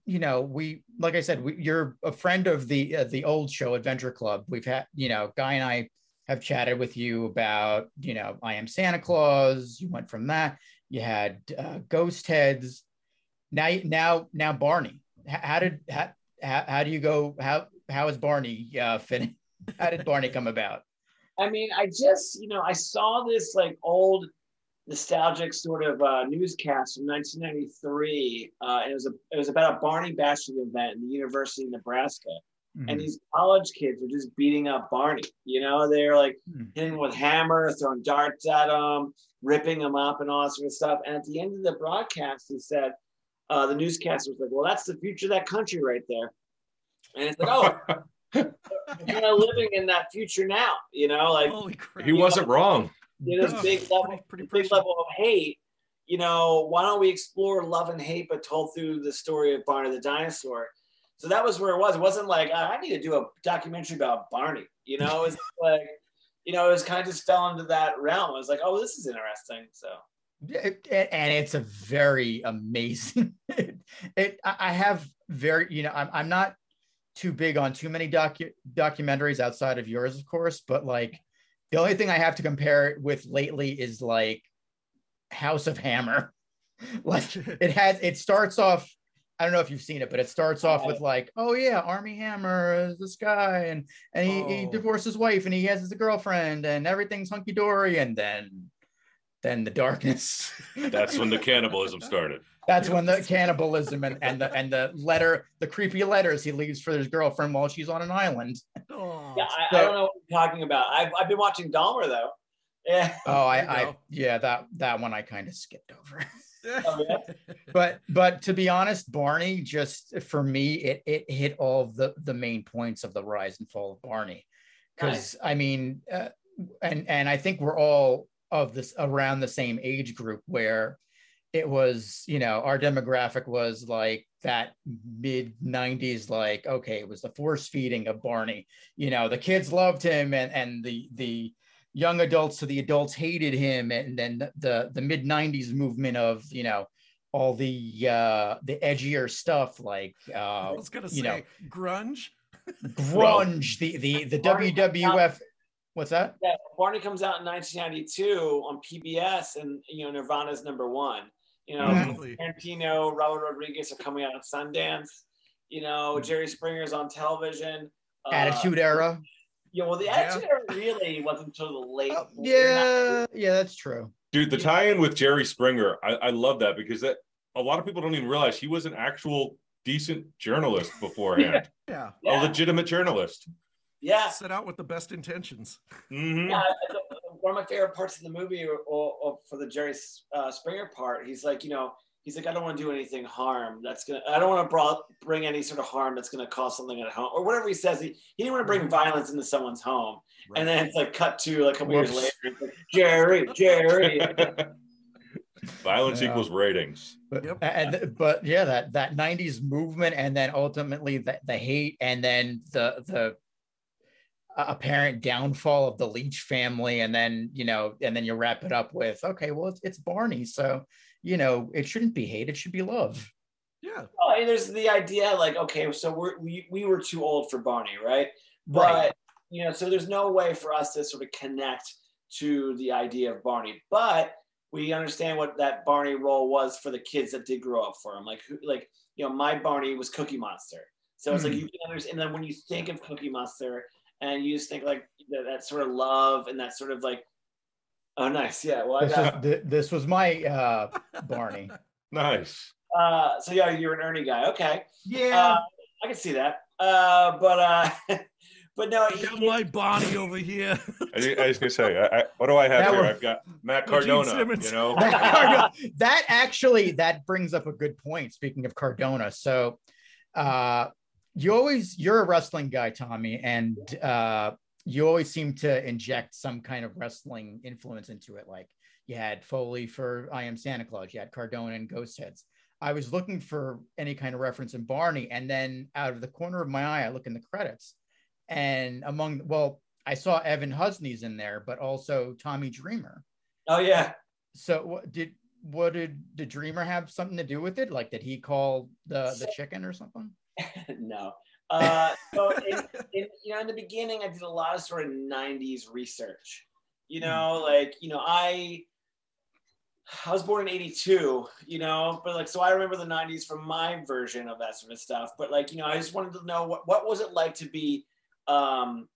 you know, we like I said, we, you're a friend of the uh, the old show Adventure Club. We've had, you know, Guy and I have chatted with you about, you know, I am Santa Claus. You went from that. You had uh, Ghost Heads. Now, now, now, Barney. How did how, how, how do you go? How how is Barney uh, fitting? (laughs) How did Barney come about? I mean, I just, you know, I saw this like old nostalgic sort of uh, newscast from 1993. Uh, and it was a it was about a Barney bashing event in the University of Nebraska. And these college kids were just beating up Barney. You know, they're like hitting with hammers, throwing darts at him, ripping him up, and all that sort of stuff. And at the end of the broadcast, he said, uh, the newscaster was like, "Well, that's the future of that country right there." And it's like, (laughs) "Oh, you're kind of living in that future now." You know, like He wasn't wrong. you know, this big level, pretty big level of hate. You know, why don't we explore love and hate, but told through the story of Barney the dinosaur? So that was where it was. It wasn't like "Ah, I need to do a documentary about Barney. You know, it was (laughs) like, you know, it was kind of just fell into that realm. I was like, oh, this is interesting. So It- it- and it's a very amazing. (laughs) It, I have very you know I'm I'm not too big on too many docu- documentaries outside of yours, of course, but like the only thing I have to compare it with lately is like House of Hammer. (laughs) like (laughs) it has it starts off. I don't know if you've seen it, but it starts off with uh-huh. like, oh yeah, Armie Hammer is this guy, and and he, he oh. divorced his wife, and he has his girlfriend, and everything's hunky dory, and then then the darkness. (laughs) That's when the cannibalism (laughs) started. That's when the cannibalism and, and the and the letter, the creepy letters he leaves for his girlfriend while she's on an island. yeah, I, I don't know what you're talking about. I've, I've been watching Dahmer though. Yeah. (laughs) Oh, I, I yeah, that that one I kind of skipped over. Oh, yeah? but but to be honest, Barney just for me it it hit all the the main points of the rise and fall of Barney, because I mean, uh, and and I think we're all of this around the same age group where it was you know our demographic was like that mid 90s like okay it was the force feeding of barney. You know the kids loved him and and the the young adults to the adults hated him. And then the the mid 90s movement of you know all the uh the edgier stuff like uh I was gonna you say know grunge. grunge the the the wwf out- what's that Yeah, Barney comes out in 1992 on PBS, and you know Nirvana's number one. You know, Exactly. Tarantino, Robert Rodriguez are coming out at Sundance. You know, Mm-hmm. Jerry Springer's on television. Uh, attitude era Yeah, well, the Attitude Era really wasn't until the late. Oh, yeah yeah that's true Dude, the tie-in with Jerry Springer, I, I love that because that a lot of people don't even realize he was an actual decent journalist beforehand. Yeah. A legitimate journalist. Yeah. Set out with the best intentions. Mhm. Yeah, I- I- one of my favorite parts of the movie, or, or, or for the Jerry uh, Springer part, he's like, you know, he's like, I don't want to do anything harm. That's gonna. I don't want to brought, bring any sort of harm that's gonna cause something at home or whatever he says. He, he didn't want to bring violence into someone's home. And then it's like cut to like a couple years later. Like, Jerry, Jerry. (laughs) Violence Yeah. equals ratings. But, and but yeah, that that '90s movement, and then ultimately the, the hate, and then the the apparent downfall of the Leach family, and then you know, and then you wrap it up with, okay, well, it's, it's Barney, so you know, it shouldn't be hate, it should be love. Yeah. Oh, and there's the idea like, okay, so we're, we we were too old for Barney, right? But Right. you know, so there's no way for us to sort of connect to the idea of Barney, but we understand what that Barney role was for the kids that did grow up for him. Like, who, like you know, my Barney was Cookie Monster, so it's like Hmm. you can understand. And then when you think of Cookie Monster, and you just think like that, that sort of love and that sort of like, oh, nice, yeah. Well, I This got, was th- this was my uh, Barney. (laughs) Nice. uh, so yeah, you're an Ernie guy, okay? Yeah. Uh, I can see that. Uh, but uh, (laughs) but no, Got my Barney over here. I, was- I was gonna say, I, I, what do I have That here? was- I've got Matt Cardona. You know, (laughs) that, that actually that brings up a good point speaking of cardona so uh you always you're a wrestling guy tommy and uh you always seem to inject some kind of wrestling influence into it like you had foley for i am santa claus you had cardona and ghost heads i was looking for any kind of reference in barney and then out of the corner of my eye i look in the credits and among well i saw evan husney's in there but also tommy dreamer oh yeah. so what did what did the dreamer have something to do with it? Like did he call the the chicken or something? (laughs) no. Uh, so in, in, you know, in the beginning, I did a lot of sort of '90s research. You know, like you know, I I was born in '82. You know, but like, so I remember the '90s from my version of that sort of stuff. But like, you know, I just wanted to know what what was it like to be um,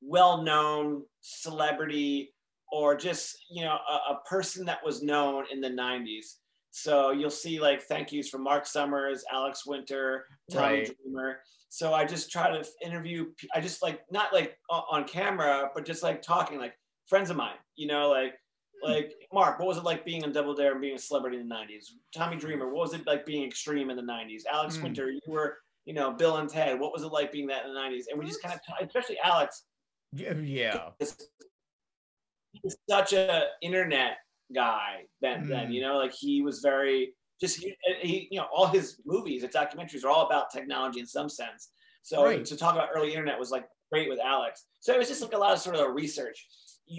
well-known celebrity or just you know a, a person that was known in the 90s so you'll see like thank yous from mark summers alex winter tommy Right. dreamer. So i just try to interview I just like not like on camera but just like talking like friends of mine you know like like mark what was it like being on double dare and being a celebrity in the 90s tommy dreamer what was it like being extreme in the 90s alex Mm. winter you were you know bill and ted what was it like being that in the 90s and we just kind of especially alex. Yeah, yeah. he's such a internet guy then then Mm. you know like he was very just he, he you know all his movies and documentaries are all about technology in some sense so Right. to talk about early internet was like great with alex so it was just like a lot of sort of research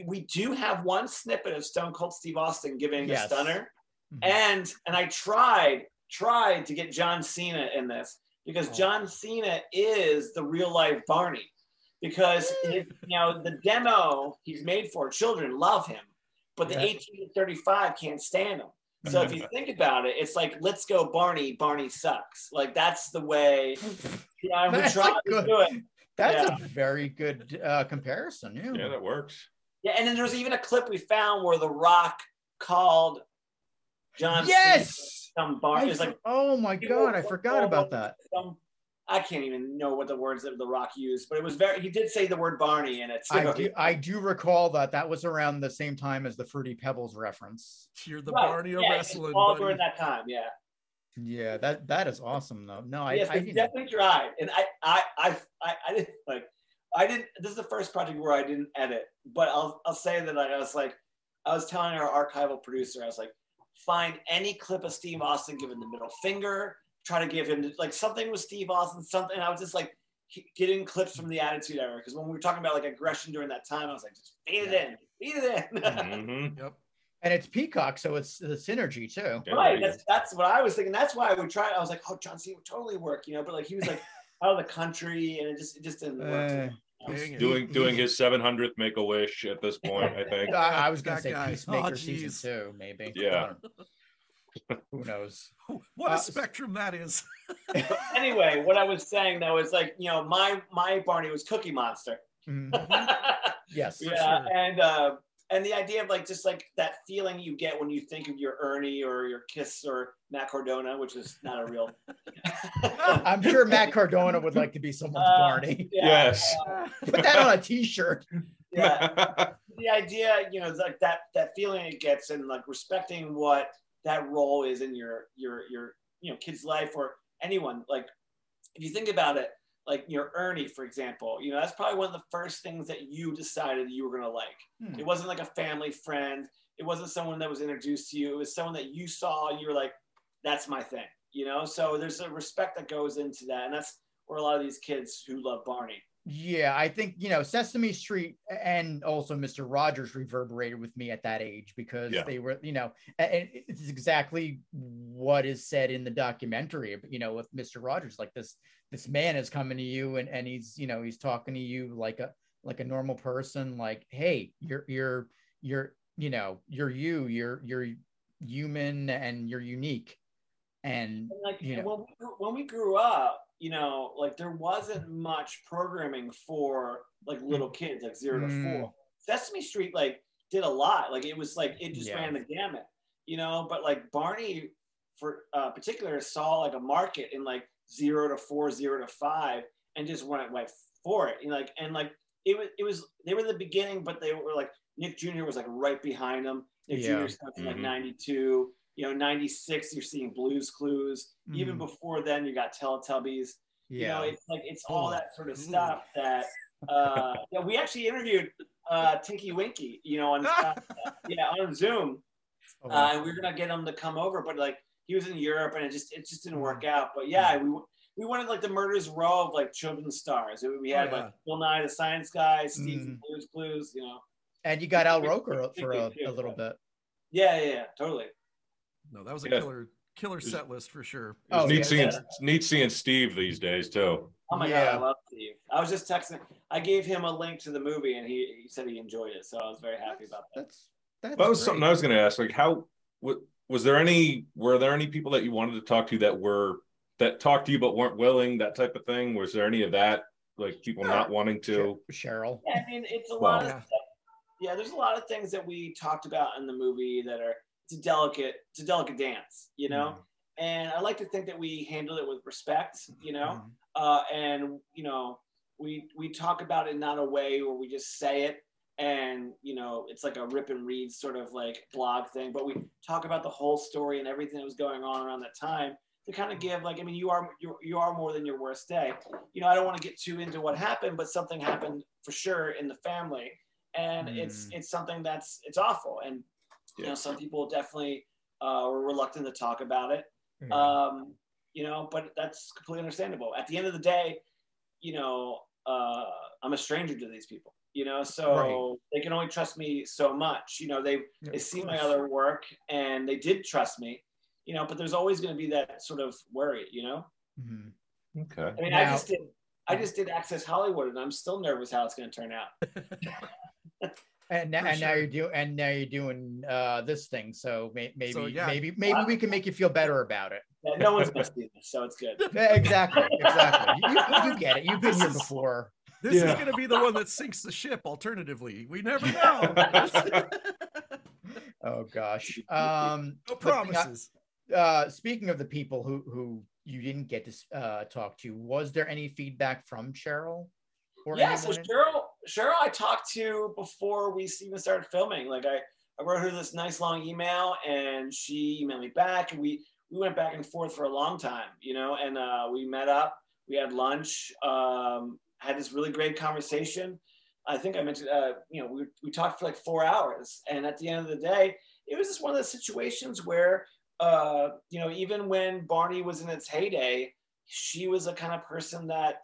we do have one snippet of stone cold steve austin giving Yes. a stunner Mhm. and and i tried tried to get john cena in this because Oh. john cena is the real life barney because his, you know the demo he's made for children love him but the Yeah. 18 to 35 can't stand him so if you think about it it's like let's go barney barney sucks like that's the way you know, we That's try a to good- do it That's Yeah. a very good uh comparison. Yeah. yeah, that works. yeah and then there's even a clip we found where the rock called john Yes! Cena some bar I it was like oh my god, I forgot about that. some I can't even know what the words that The Rock used, but it was very. He did say the word Barney in it. So I do I do recall that that was around the same time as the Fruity Pebbles reference. You're the Right, Barney of yeah, wrestling. all buddy. during that time. Yeah. Yeah, that that is awesome though. No, I, yes, I we didn't- definitely tried, and I, I, I, I, I didn't like. I didn't. This is the first project where I didn't edit, but I'll, I'll say that I was like, I was telling our archival producer, I was like, find any clip of Steve Austin giving the middle finger, try to give him like something with Steve Austin, something. I was just like getting clips from the Attitude Era because when we were talking about like aggression during that time, I was like, just feed it in, feed it in. (laughs) Mm-hmm. Yep. and it's Peacock, so it's the synergy too. right. That's that's what I was thinking. That's why i we tried. I was like, oh, John Cena would totally work, you know. But like he was like (laughs) out of the country, and it just it just didn't work. Uh, Dang. Doing doing his 700th Make a Wish at this point, I think. (laughs) I, I was gonna That say guy. Peacemaker Oh, season two, maybe. Yeah. I (laughs) don't- Who knows? (laughs) What a Uh, spectrum that is. (laughs) anyway, what I was saying though is like you know my my Barney was Cookie Monster. Mhm. Yes. Yeah, sure. and uh, and the idea of like just like that feeling you get when you think of your Ernie or your Kiss or Matt Cardona, which is not a real. I'm sure Matt Cardona would like to be someone's Uh, Barney. yeah, Yes. uh, Put that on a T-shirt. yeah. the idea, you know, like that that feeling it gets and like respecting what that role is in your your your you know kid's life or anyone. Like if you think about it, like your Ernie, for example, you know that's probably one of the first things that you decided you were gonna like. Hmm. It wasn't like a family friend. It wasn't someone that was introduced to you. It was someone that you saw. and You were like, that's my thing. You know, so there's a respect that goes into that, and that's where a lot of these kids who love Barney. Yeah, I think you know Sesame Street and also Mr. Rogers reverberated with me at that age because Yeah. they were, you know, and it's exactly what is said in the documentary. You know, with Mr. Rogers, like this this man is coming to you and and he's you know he's talking to you like a like a normal person, like, hey, you're you're you're you know you're you, you're you're human and you're unique, and And like you know, when, we, grew- when we grew up, you know, like there wasn't much programming for like little kids, like zero to Mm. four. Sesame Street like did a lot. Like it was like it just Yeah. ran the gamut, you know. But like Barney, for uh, particular, saw like a market in like zero to four, zero to five, and just went went for it. You know, like and like it was it was they were the beginning, but they were like Nick Jr. was like right behind them. Nick Yeah. Jr. stuff in like Mhm. '92. You know, '96. You're seeing Blues Clues. Even Mm. before then, you got Teletubbies. You know, Yeah. it's like it's all that sort of stuff that. Uh, (laughs) yeah, we actually interviewed uh, Tinky Winky. You know, on (laughs) uh, yeah on Zoom, Oh, uh, and we were gonna get him to come over, but like he was in Europe, and it just it just didn't work out. But yeah, we we wanted like the murders row of like children's stars. We had Oh, yeah. like Bill Nye the Science Guy, Steve Mm. Blues Clues. You know. and you got Al Roker for a, a little bit. Yeah, yeah, yeah, totally. No, that was a Yeah. killer killer set list for sure. It's Oh, neat yeah, seeing yeah. neat seeing Steve these days too. Oh my Yeah. god, I love Steve. I was just texting. I gave him a link to the movie, and he, he said he enjoyed it, so I was very happy about that. That's that's That was great. something I was going to ask. Like, how wa- was there any? Were there any people that you wanted to talk to that were that talked to you but weren't willing? That type of thing. Was there any of that? Like people not wanting to? Sheryl. Yeah, I mean, it's a Wow. lot of Yeah. yeah. There's a lot of things that we talked about in the movie that are it's a delicate it's a delicate dance, you know. Mm-hmm. And I like to think that we handled it with respect, you know. Mm-hmm. Uh, and you know, we we talk about it not a way where we just say it and you know it's like a rip and read sort of like blog thing, but we talk about the whole story and everything that was going on around that time to kind of give like I mean you are you you are more than your worst day. You know, I don't want to get too into what happened, but something happened for sure in the family, and it's mm. it's something that's it's awful, and you know some people definitely uh, were reluctant to talk about it. Um, you know, but that's completely understandable. At the end of the day, you know, uh, I'm a stranger to these people. You know, so Right. they can only trust me so much. You know, they Yeah, they see my other work and they did trust me. You know, but there's always going to be that sort of worry. You know, Mhm. Okay. I mean, I just did I just did Access Hollywood, and I'm still nervous how it's going to turn out. (laughs) And now, For and now you're doing and now you're doing uh this thing. So may, maybe So, yeah. maybe maybe we can make you feel better about it. Yeah, no one's going to see this, so it's good. Yeah, exactly, exactly. You, you- you get it. You've been This here is- before. This Yeah. is going to be the one that sinks the ship. Alternatively, we never know. (laughs) Oh gosh. (laughs) Um, no but promises. Uh, speaking of the people who who you didn't get to uh, talk to, was there any feedback from Sheryl? Or yeah, so Sheryl, Sheryl, I talked to before we even started filming. Like I, I wrote her this nice long email, and she emailed me back, and we we went back and forth for a long time, you know. And uh, we met up, we had lunch, um, had this really great conversation. I think I mentioned, uh, you know, we we talked for like four hours, and at the end of the day, it was just one of those situations where, uh, you know, even when Barney was in its heyday, she was a kind of person that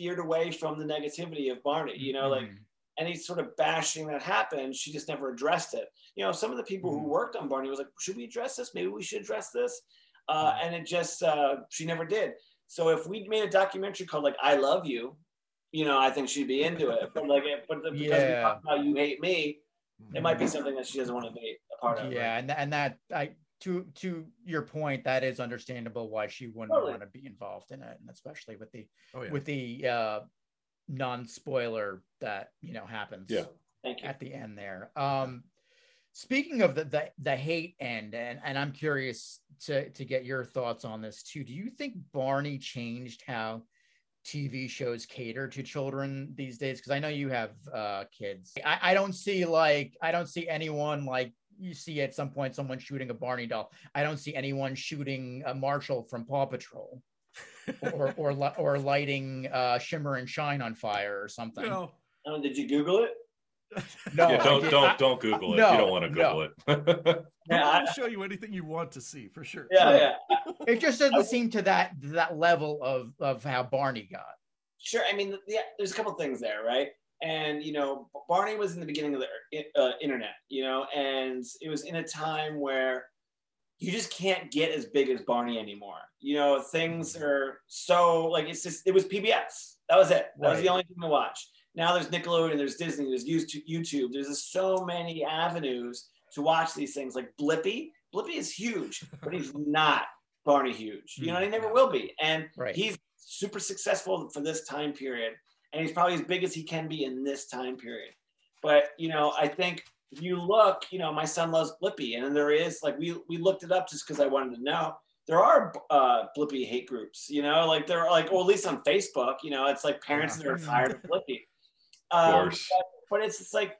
steered away from the negativity of Barney. You know, like Mhm. any sort of bashing that happened, she just never addressed it. You know, some of the people who worked on Barney was like, should we address this? Maybe we should address this. Uh, and it just, uh, she never did. So if we made a documentary called like "I Love You," you know, I think she'd be into it. But like, but because we Yeah. talk about "You Hate Me," it might be something that she doesn't want to be a part of. yeah, and and that I to to your point, that is understandable why she wouldn't Totally. want to be involved in it, and especially with the Oh, yeah. with the uh, non-spoiler that you know happens. Yeah. Thank you. at the end there. Um, speaking of the, the the hate end, and and I'm curious to to get your thoughts on this too. Do you think Barney changed how TV shows cater to children these days? Because I know you have uh, kids. I, I don't see like I don't see anyone like you see at some point someone shooting a Barney doll. I don't see anyone shooting a Marshall from Paw Patrol, or or or lighting uh, Shimmer and Shine on fire or something. No. Oh, did you Google it? No, yeah, don't don't don't Google it. no, you don't want to no. Google it. (laughs) Yeah, I'll show you anything you want to see for sure. yeah, yeah. It just doesn't seem to that that level of of how Barney got. Sure. I mean, yeah, there's a couple things there, right? And you know, Barney was in the beginning of the uh, internet, you know, and it was in a time where you just can't get as big as Barney anymore. You know, things are so like it's just it was PBS. That was it. That was the only thing to watch. Now there's Nickelodeon, there's Disney, there's YouTube. YouTube. There's just so many avenues to watch these things. Like Blippi, Blippi is huge, but he's (laughs) not Barney huge. You know, he never will be. And Right. he's super successful for this time period, and he's probably as big as he can be in this time period. But you know, I think if you look, you know, my son loves Blippi, and then there is like we we looked it up just because I wanted to know. There are uh, Blippi hate groups, you know, like there are like, or at least on Facebook, you know, it's like parents that are tired of Blippi. Um, course. But, but it's just like,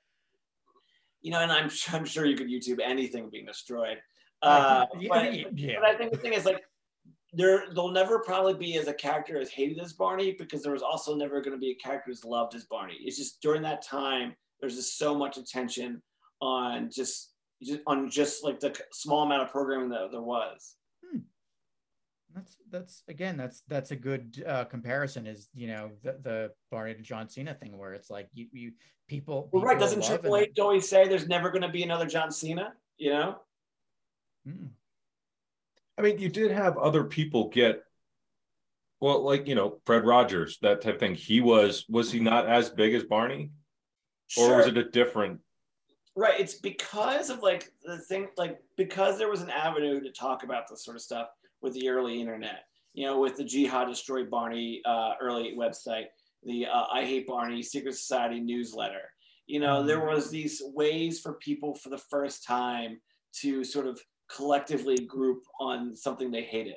you know, and I'm (laughs) I'm sure you could YouTube anything being destroyed. Uh, Yeah, but, yeah. but I think the thing is like there there'll never probably be as a character as hated as Barney because there was also never going to be a character as loved as Barney. It's just during that time there's just so much attention on just, just on just like the small amount of programming that there was. That's that's again that's that's a good uh, comparison. Is you know the the Barney to John Cena thing where it's like you you people. Well, right? Doesn't Triple and- H always say there's never going to be another John Cena? You know? Mm. I mean, you did have other people get, well, like you know, Fred Rogers, that type of thing. He was was he not as big as Barney, or was it a different? Right. It's because of like the thing, like because there was an avenue to talk about this sort of stuff with the early internet. You know, with the Jihad Destroy Barney uh, early website, the uh, I Hate Barney Secret Society newsletter. You know, there was these ways for people for the first time to sort of collectively group on something they hated.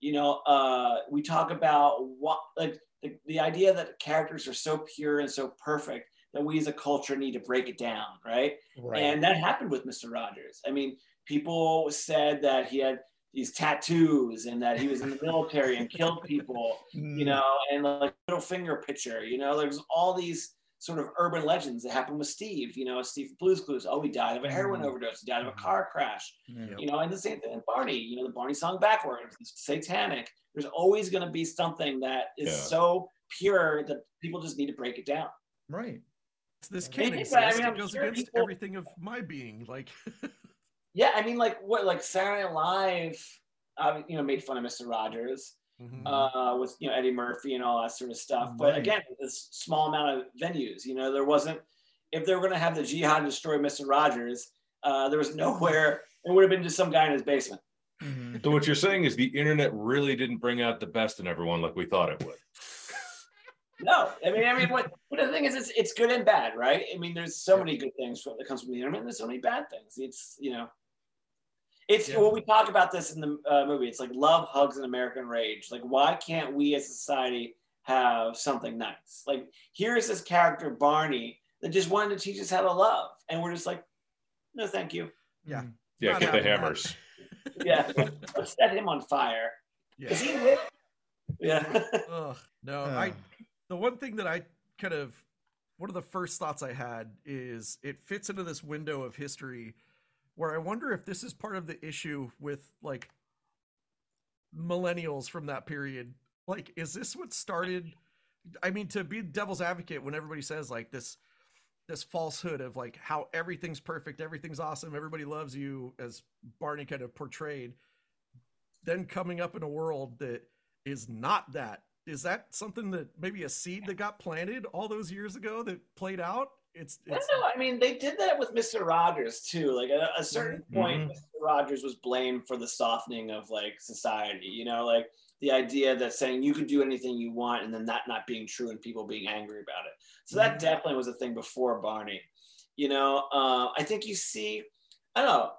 You know, uh, we talk about what like the, the idea that characters are so pure and so perfect that we as a culture need to break it down, right? Right. And that happened with Mr. Rogers. I mean, people said that he had these tattoos and that he was in the military and killed people, (laughs) you know, and like middle finger picture, you know, there's all these sort of urban legends that happened with Steve, you know, Steve Blues Clues. Oh, he died of a heroin Mhm. overdose, he died of a car crash, Yeah. you know, and the same thing with Barney, you know, the Barney song backwards, it's satanic. There's always going to be something that is Yeah. so pure that people just need to break it down. Right. This Maybe, can't but I mean, it goes sure against people- everything of my being. Like, (laughs) Yeah, I mean, like what, like Saturday Night Live, uh, you know, made fun of Mister Rogers Mm-hmm. uh, with you know Eddie Murphy and all that sort of stuff. But again, this small amount of venues, you know, there wasn't. If they were going to have the Jihad destroy Mister Rogers, uh, there was nowhere. It would have been just some guy in his basement. Mm-hmm. So what you're saying is the internet really didn't bring out the best in everyone like we thought it would. No, I mean, I mean, what? But the thing is, it's it's good and bad, right? I mean, there's so many good things that comes from the internet. And there's so many bad things. It's you know, it's Yeah. well, we talk about this in the uh, movie. It's like love, hugs, and American rage. Like, why can't we as a society have something nice? Like, here's this character Barney that just wanted to teach us how to love, and we're just like, no, thank you. yeah. Yeah, Not get the hammers. Yeah, let's (laughs) set him on fire. Yeah. Is he lit? Yeah. (laughs) Ugh, no, Ugh. I. The one thing that I kind of, one of the first thoughts I had is it fits into this window of history where I wonder if this is part of the issue with like millennials from that period. Like, is this what started? I mean, to be devil's advocate when everybody says like this, this falsehood of like how everything's perfect, everything's awesome, everybody loves you, as Barney kind of portrayed, then coming up in a world that is not that. Is that something that maybe a seed that got planted all those years ago that played out? It's, I it's don't know. I mean, they did that with Mr. Rogers too. Like at a certain point, Mhm. Mr. Rogers was blamed for the softening of like society. You know, like the idea that saying you can do anything you want and then that not being true and people being angry about it. So that definitely was a thing before Barney. You know, uh, I think you see, I don't know.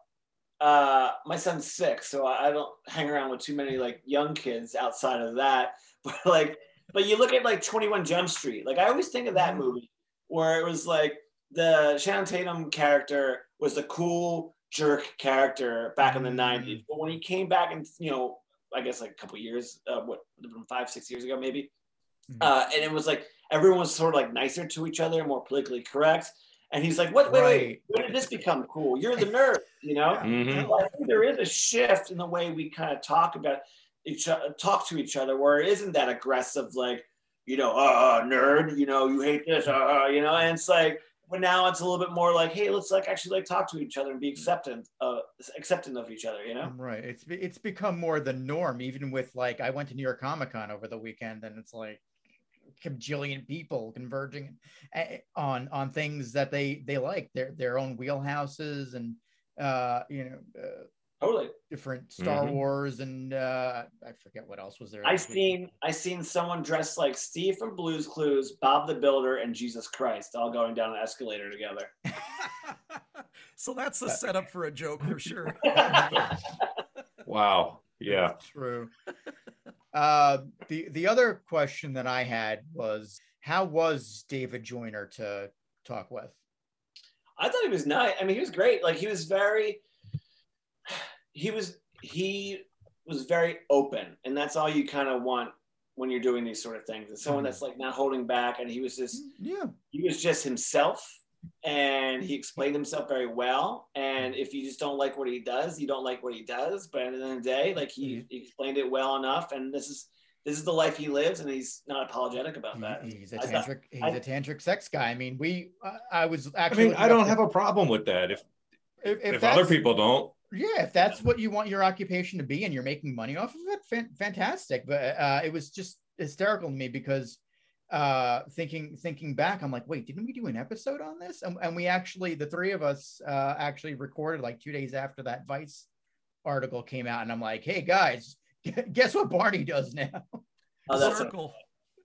Uh, my son's six, so I I don't hang around with too many like young kids outside of that. (laughs) But like, but you look at like Twenty One Jump Street. Like I always think of that movie where it was like the Channing Tatum character was the cool jerk character back in the '90s. But when he came back, and you know, I guess like a couple years, uh, what five, six years ago, maybe, uh, and it was like everyone was sort of like nicer to each other, more politically correct. And he's like, "What? Wait, wait! When did this become cool? You're the nerd, you know." Mhm. So I think there is a shift in the way we kind of talk about each other, talk to each other, where it isn't that aggressive, like, you know, uh, nerd, you know, you hate this, uh, you know, and it's like, but now it's a little bit more like, hey, let's like actually like talk to each other and be acceptant, uh, accepting of each other, you know. Right. It's it's become more the norm, even with like I went to New York Comic Con over the weekend, and it's like bajillion people converging eh, on on things that they they like their their own wheelhouses and uh you know uh, totally different Star Mhm. Wars and uh I forget what else was there. I this week. seen I seen someone dressed like Steve from Blues Clues, Bob the Builder, and Jesus Christ all going down an escalator together. (laughs) So that's the setup for a joke for sure. (laughs) Wow. Yeah. True. Uh, the the other question that I had was, how was David Joyner to talk with? I thought he was nice. I mean, he was great. Like he was very, he was he was very open, and that's all you kind of want when you're doing these sort of things. And someone that's like not holding back, and he was just yeah, he was just himself, and he explained himself very well. And if you just don't like what he does, you don't like what he does. But at the end of the day, like he, he explained it well enough, and this is this is the life he lives, and he's not apologetic about that. He's a thought- tantric. He's I- a tantric sex guy. I mean, we. Uh, I was actually. I actually. mean, I don't have a problem with that. If if, if if other people don't, Yeah, if that's what you want your occupation to be, and you're making money off of it, fan- fantastic. But uh, it was just hysterical to me because uh, thinking thinking back, I'm like, wait, didn't we do an episode on this? And, and we actually, the three of us, uh, actually recorded like two days after that Vice article came out, and I'm like, hey guys, (laughs) guess what Barney does now? Oh, that's Circle.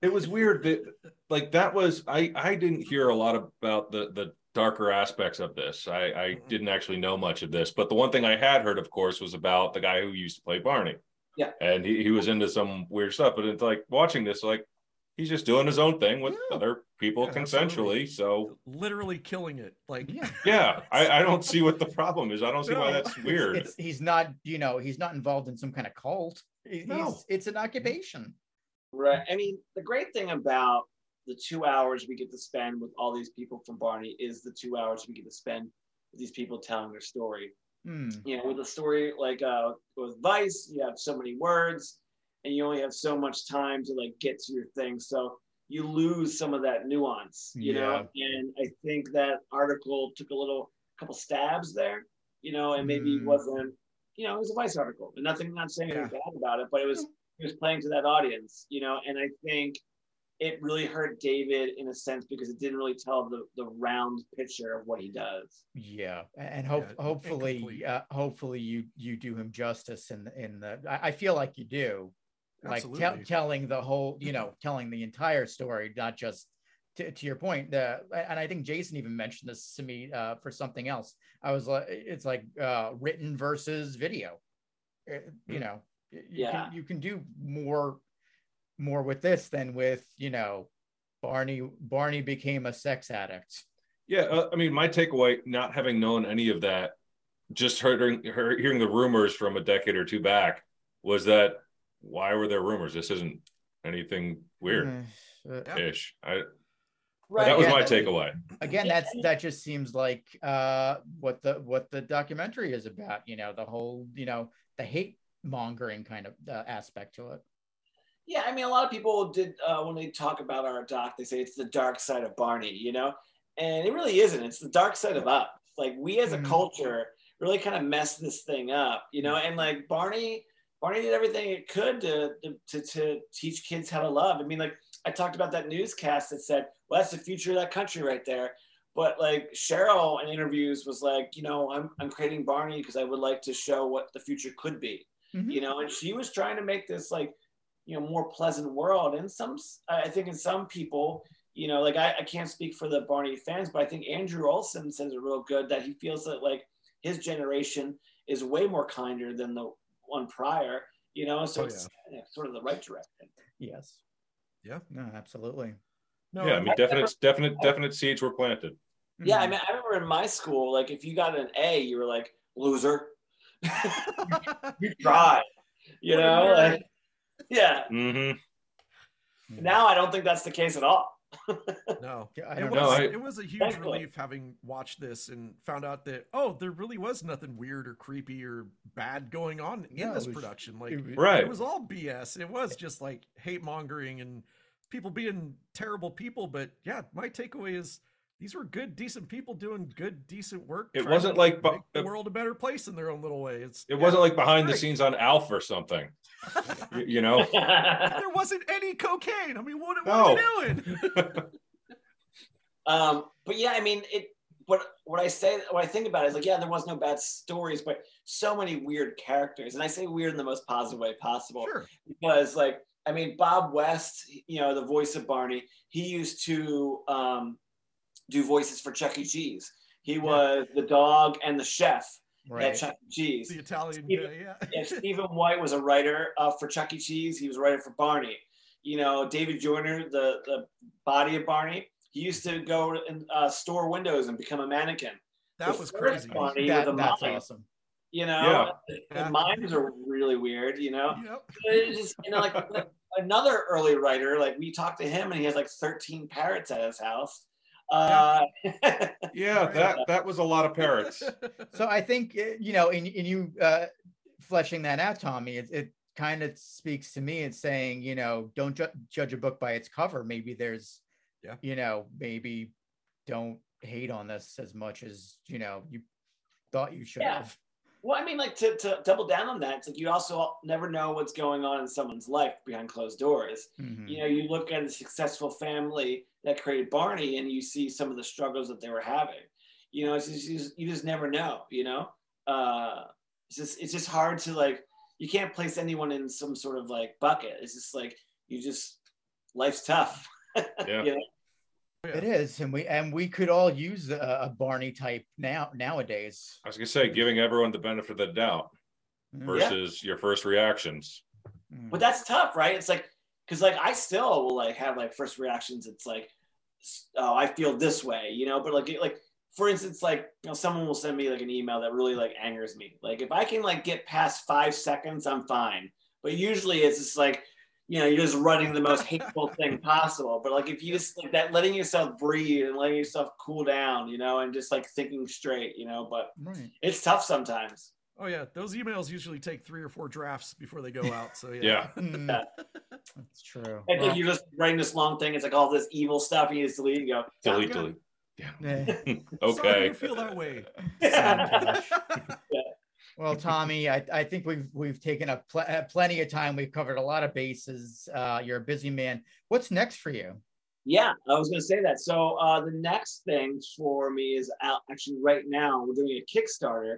it was weird that like that was I I didn't hear a lot about the the darker aspects of this. I I mm-hmm. didn't actually know much of this, but the one thing I had heard, of course, was about the guy who used to play Barney. Yeah. and he, he was into some weird stuff. But it's like watching this, like he's just doing his own thing with other people Yeah, consensually. absolutely. So Literally killing it. Like yeah, (laughs) yeah I, I don't see what the (laughs) problem is. I don't see why that's weird. It's, he's not, you know, he's not involved in some kind of cult. He- No. He's, it's an occupation. Right. I mean, the great thing about the two hours we get to spend with all these people from Barney is the two hours we get to spend with these people telling their story. Hmm. You know, with a story like uh, with Vice, you have so many words, and you only have so much time to like get to your thing. So you lose some of that nuance. You know, and I think that article took a little couple stabs there. You know, and maybe Hmm. wasn't. You know, it was a Vice article, and nothing. Not saying anything bad about it, but it was it was playing to that audience, you know, and I think it really hurt David in a sense because it didn't really tell the, the round picture of what he does. Yeah, and hope Yeah, hopefully, uh, hopefully you you do him justice in the in the. I, I feel like you do, like tell, Absolutely. telling the whole, you know, telling the entire story, not just to, to your point. The and I think Jason even mentioned this to me uh, for something else. I was like, it's like uh, written versus video. You know, y- you Yeah. can, you can do more more with this than with you know, Barney. Barney became a sex addict. Yeah, uh, I mean, my takeaway, not having known any of that, just hearing hearing the rumors from a decade or two back, was that why were there rumors? This isn't anything weird Uh, ish. I Right. that was Yeah, my takeaway. again that's that just seems like uh what the what the documentary is about you know the whole you know the hate mongering kind of uh, aspect to it Yeah, I mean, a lot of people did uh, when they talk about our doc, they say it's the dark side of Barney, you know, and it really isn't. It's the dark side of us. Like we as a Mhm. culture really kind of messed this thing up, you know, and like Barney, Barney did everything it could to, to to teach kids how to love. I mean, like I talked about that newscast that said, "Well, that's the future of that country right there." But like Sheryl in interviews was like, you know, I'm I'm creating Barney because I would like to show what the future could be you know and she was trying to make this like you know more pleasant world and some i think in some people you know like I, I can't speak for the barney fans but i think andrew olson says it real good that he feels that like his generation is way more kinder than the one prior you know so Oh, it's you know, sort of the right direction yes Yeah. no absolutely No, yeah, I mean, definite, (laughs) definite, definite seeds were planted. Yeah, Mm-hmm. I mean, I remember in my school, like if you got an A, you were like, loser. (laughs) (laughs) you tried, you know. Like, yeah. Mm-hmm. Now I don't think that's the case at all. (laughs) No, I it don't was, know. I- it was a huge Thankfully. relief having watched this and found out that oh, there really was nothing weird or creepy or bad going on in No, this was- production. Like it Right. it was all BS. It was just like hate mongering and people being terrible people. But yeah, my takeaway is these were good, decent people doing good, decent work. It wasn't like bu- make the world a better place in their own little way. It's It yeah, wasn't like behind the scenes on Alf or something. you, you know? (laughs) There wasn't any cocaine. I mean, what, what are we doing? (laughs) Um, but yeah, I mean, it. What what I say, what I think about it is like, yeah, there was no bad stories, but so many weird characters, and I say weird in the most positive way possible Sure. because, like, I mean, Bob West, you know, the voice of Barney, he used to um, do voices for Chuck E. Cheese. He was the dog and the chef Right. at Chuck E. Cheese. The Italian Stephen- guy, yeah. (laughs) yeah, Stephen White was a writer uh, for Chuck E. Cheese. He was a writer for Barney. You know, David Joyner, the the body of Barney, he used to go and uh, store windows and become a mannequin. That The was crazy. Barney That- with a that's mime, awesome. You know, Yeah. the mimes are really weird. You know, Yep. it's just you know like, (laughs) like another early writer. Like we talked to him, and he has like 13 parrots at his house. Uh, (laughs) Yeah, that that was a lot of parrots. (laughs) So I think uh, you know, in in you uh, fleshing that out, Tommy, it, it kind of speaks to me. It's saying, you know, don't ju- judge a book by its cover. Maybe there's, Yeah. you know, maybe don't hate on this as much as you know you thought you should Yeah. have. Well, I mean, like to, to double down on that, it's like you also never know what's going on in someone's life behind closed doors. Mhm. You know, you look at a successful family that created Barney and you see some of the struggles that they were having. You know, it's just, you just, you just never know, you know? Uh, it's just, it's just hard to like, you can't place anyone in some sort of like bucket. It's just like, you just, life's tough. (laughs) Yeah. you know? It is, and we and we could all use a, a Barney type now nowadays. I was gonna say, giving everyone the benefit of the doubt Mm. versus your first reactions. Mm. but that's tough right it's like because like i still will like have like first reactions it's like oh i feel this way you know but like like for instance like you know someone will send me like an email that really like angers me like if i can like get past five seconds i'm fine but usually it's just like you know you're just running the most hateful thing possible but like if you just like that letting yourself breathe and letting yourself cool down you know and just like thinking straight you know but Right. it's tough sometimes Oh yeah, those emails usually take three or four drafts before they go (laughs) out. So yeah. Yeah. (laughs) Mm, Yeah. that's true. And Well, then you're just writing this long thing. It's like all this evil stuff. You just delete and go. Delete, delete. delete. eh. (laughs) Sorry Okay. you feel that way. Yeah. Well, Tommy, I, I think we've we've taken up pl- uh, plenty of time. We've covered a lot of bases. Uh, you're a busy man. What's next for you? Yeah, I was going to say that. So uh, the next thing for me is out actually right now. We're doing a Kickstarter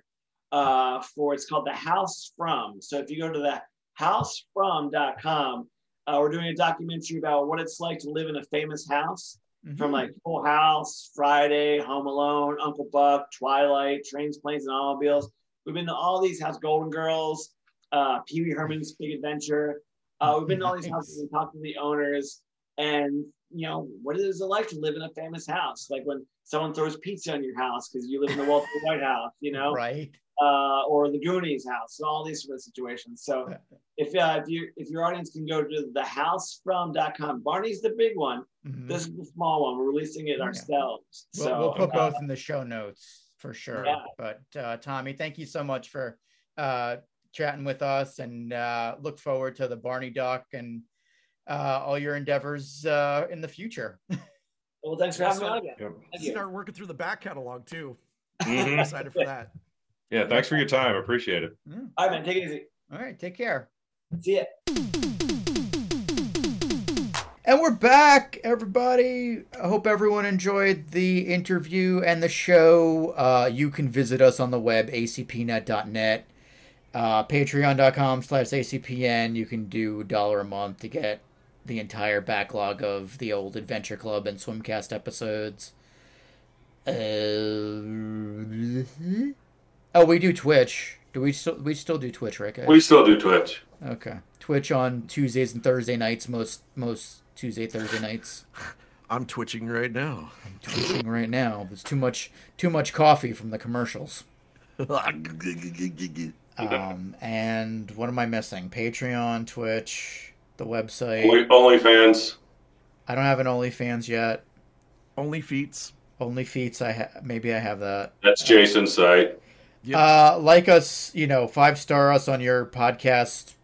uh, for it's called the House From. So if you go to the housefrom.com, uh, we're doing a documentary about what it's like to live in a famous house. From like Full House, Friday, Home Alone, Uncle Buck, Twilight, Trains, Planes, and Automobiles. We've been to all these houses, Golden Girls, uh, Pee Wee Herman's Big Adventure. Uh, we've been to all these houses and talked to the owners. And, you know, what is it like to live in a famous house? Like when someone throws pizza on your house because you live in the Walter White house, you know? right. uh, or the Goonies house, all these sort of situations. So if uh, if you if your audience can go to thehousefrom.com, Barney's the big one. Mhm. This is the small one. We're releasing it Yeah. ourselves. We'll, so we'll put uh, both in the show notes for sure. Yeah. But uh, Tommy, thank you so much for uh, chatting with us, and uh, look forward to the Barney doc and uh, all your endeavors uh, in the future. (laughs) well, thanks for having me on again. Yep. Thank you. Start working through the back catalog too. Mhm. Excited for that. Yeah, thanks for your time. Appreciate it. All right, man. Take it easy. All right, take care. See ya. And we're back, everybody. I hope everyone enjoyed the interview and the show. Uh, you can visit us on the web, acpnet.net, uh, patreon.com slash acpn. You can do a dollar a month to get the entire backlog of the old Adventure Club and Swimcast episodes. Uh, oh, we do Twitch. Do we still we still do Twitch, Rick? We still do Twitch. Okay. Twitch on Tuesdays and Thursday nights, most most Tuesday Thursday nights. I'm twitching right now. I'm twitching right now. There's too much too much coffee from the commercials. (laughs) Um, and what am I missing? Patreon, Twitch, the website. Only, OnlyFans. I don't have an OnlyFans yet. Only feats. Only feats. I ha- maybe I have that. That's Jason's site. Uh, like us, you know, five star us on your podcast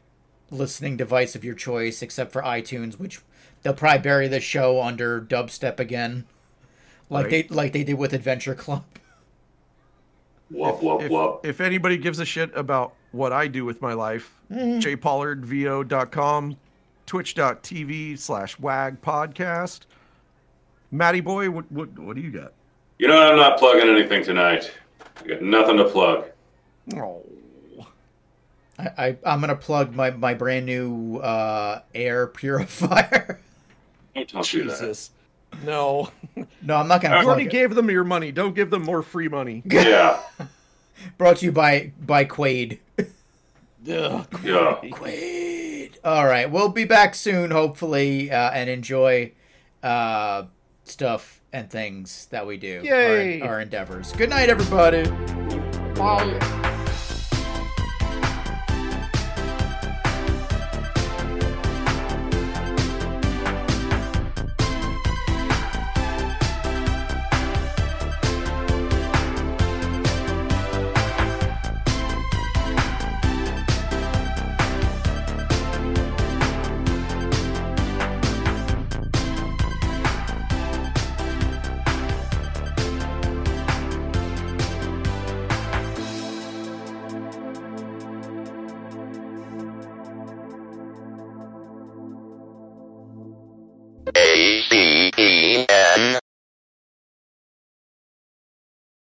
listening device of your choice, except for iTunes, which they'll probably bury the show under dubstep again, like Right. they like they did with Adventure Club. (laughs) Whoop, whoop, if, whoop. if anybody gives a shit about what I do with my life, jpollardvo.com, twitch.tv slash wag podcast. Matty boy, what, what, what do you got? You know, I'm not plugging anything tonight. I got nothing to plug. Oh. I, I I'm gonna plug my my brand new uh, air purifier. (laughs) Don't do that. Jesus. No. (laughs) no, I'm not gonna. You already it. gave them your money. Don't give them more free money. (laughs) Yeah. (laughs) Brought to you by by Quaid. Ugh, Yeah. Quaid. All right, we'll be back soon, hopefully, uh, and enjoy uh, stuff and things that we do. Yay. Our, our endeavors. Good night, everybody. Bye.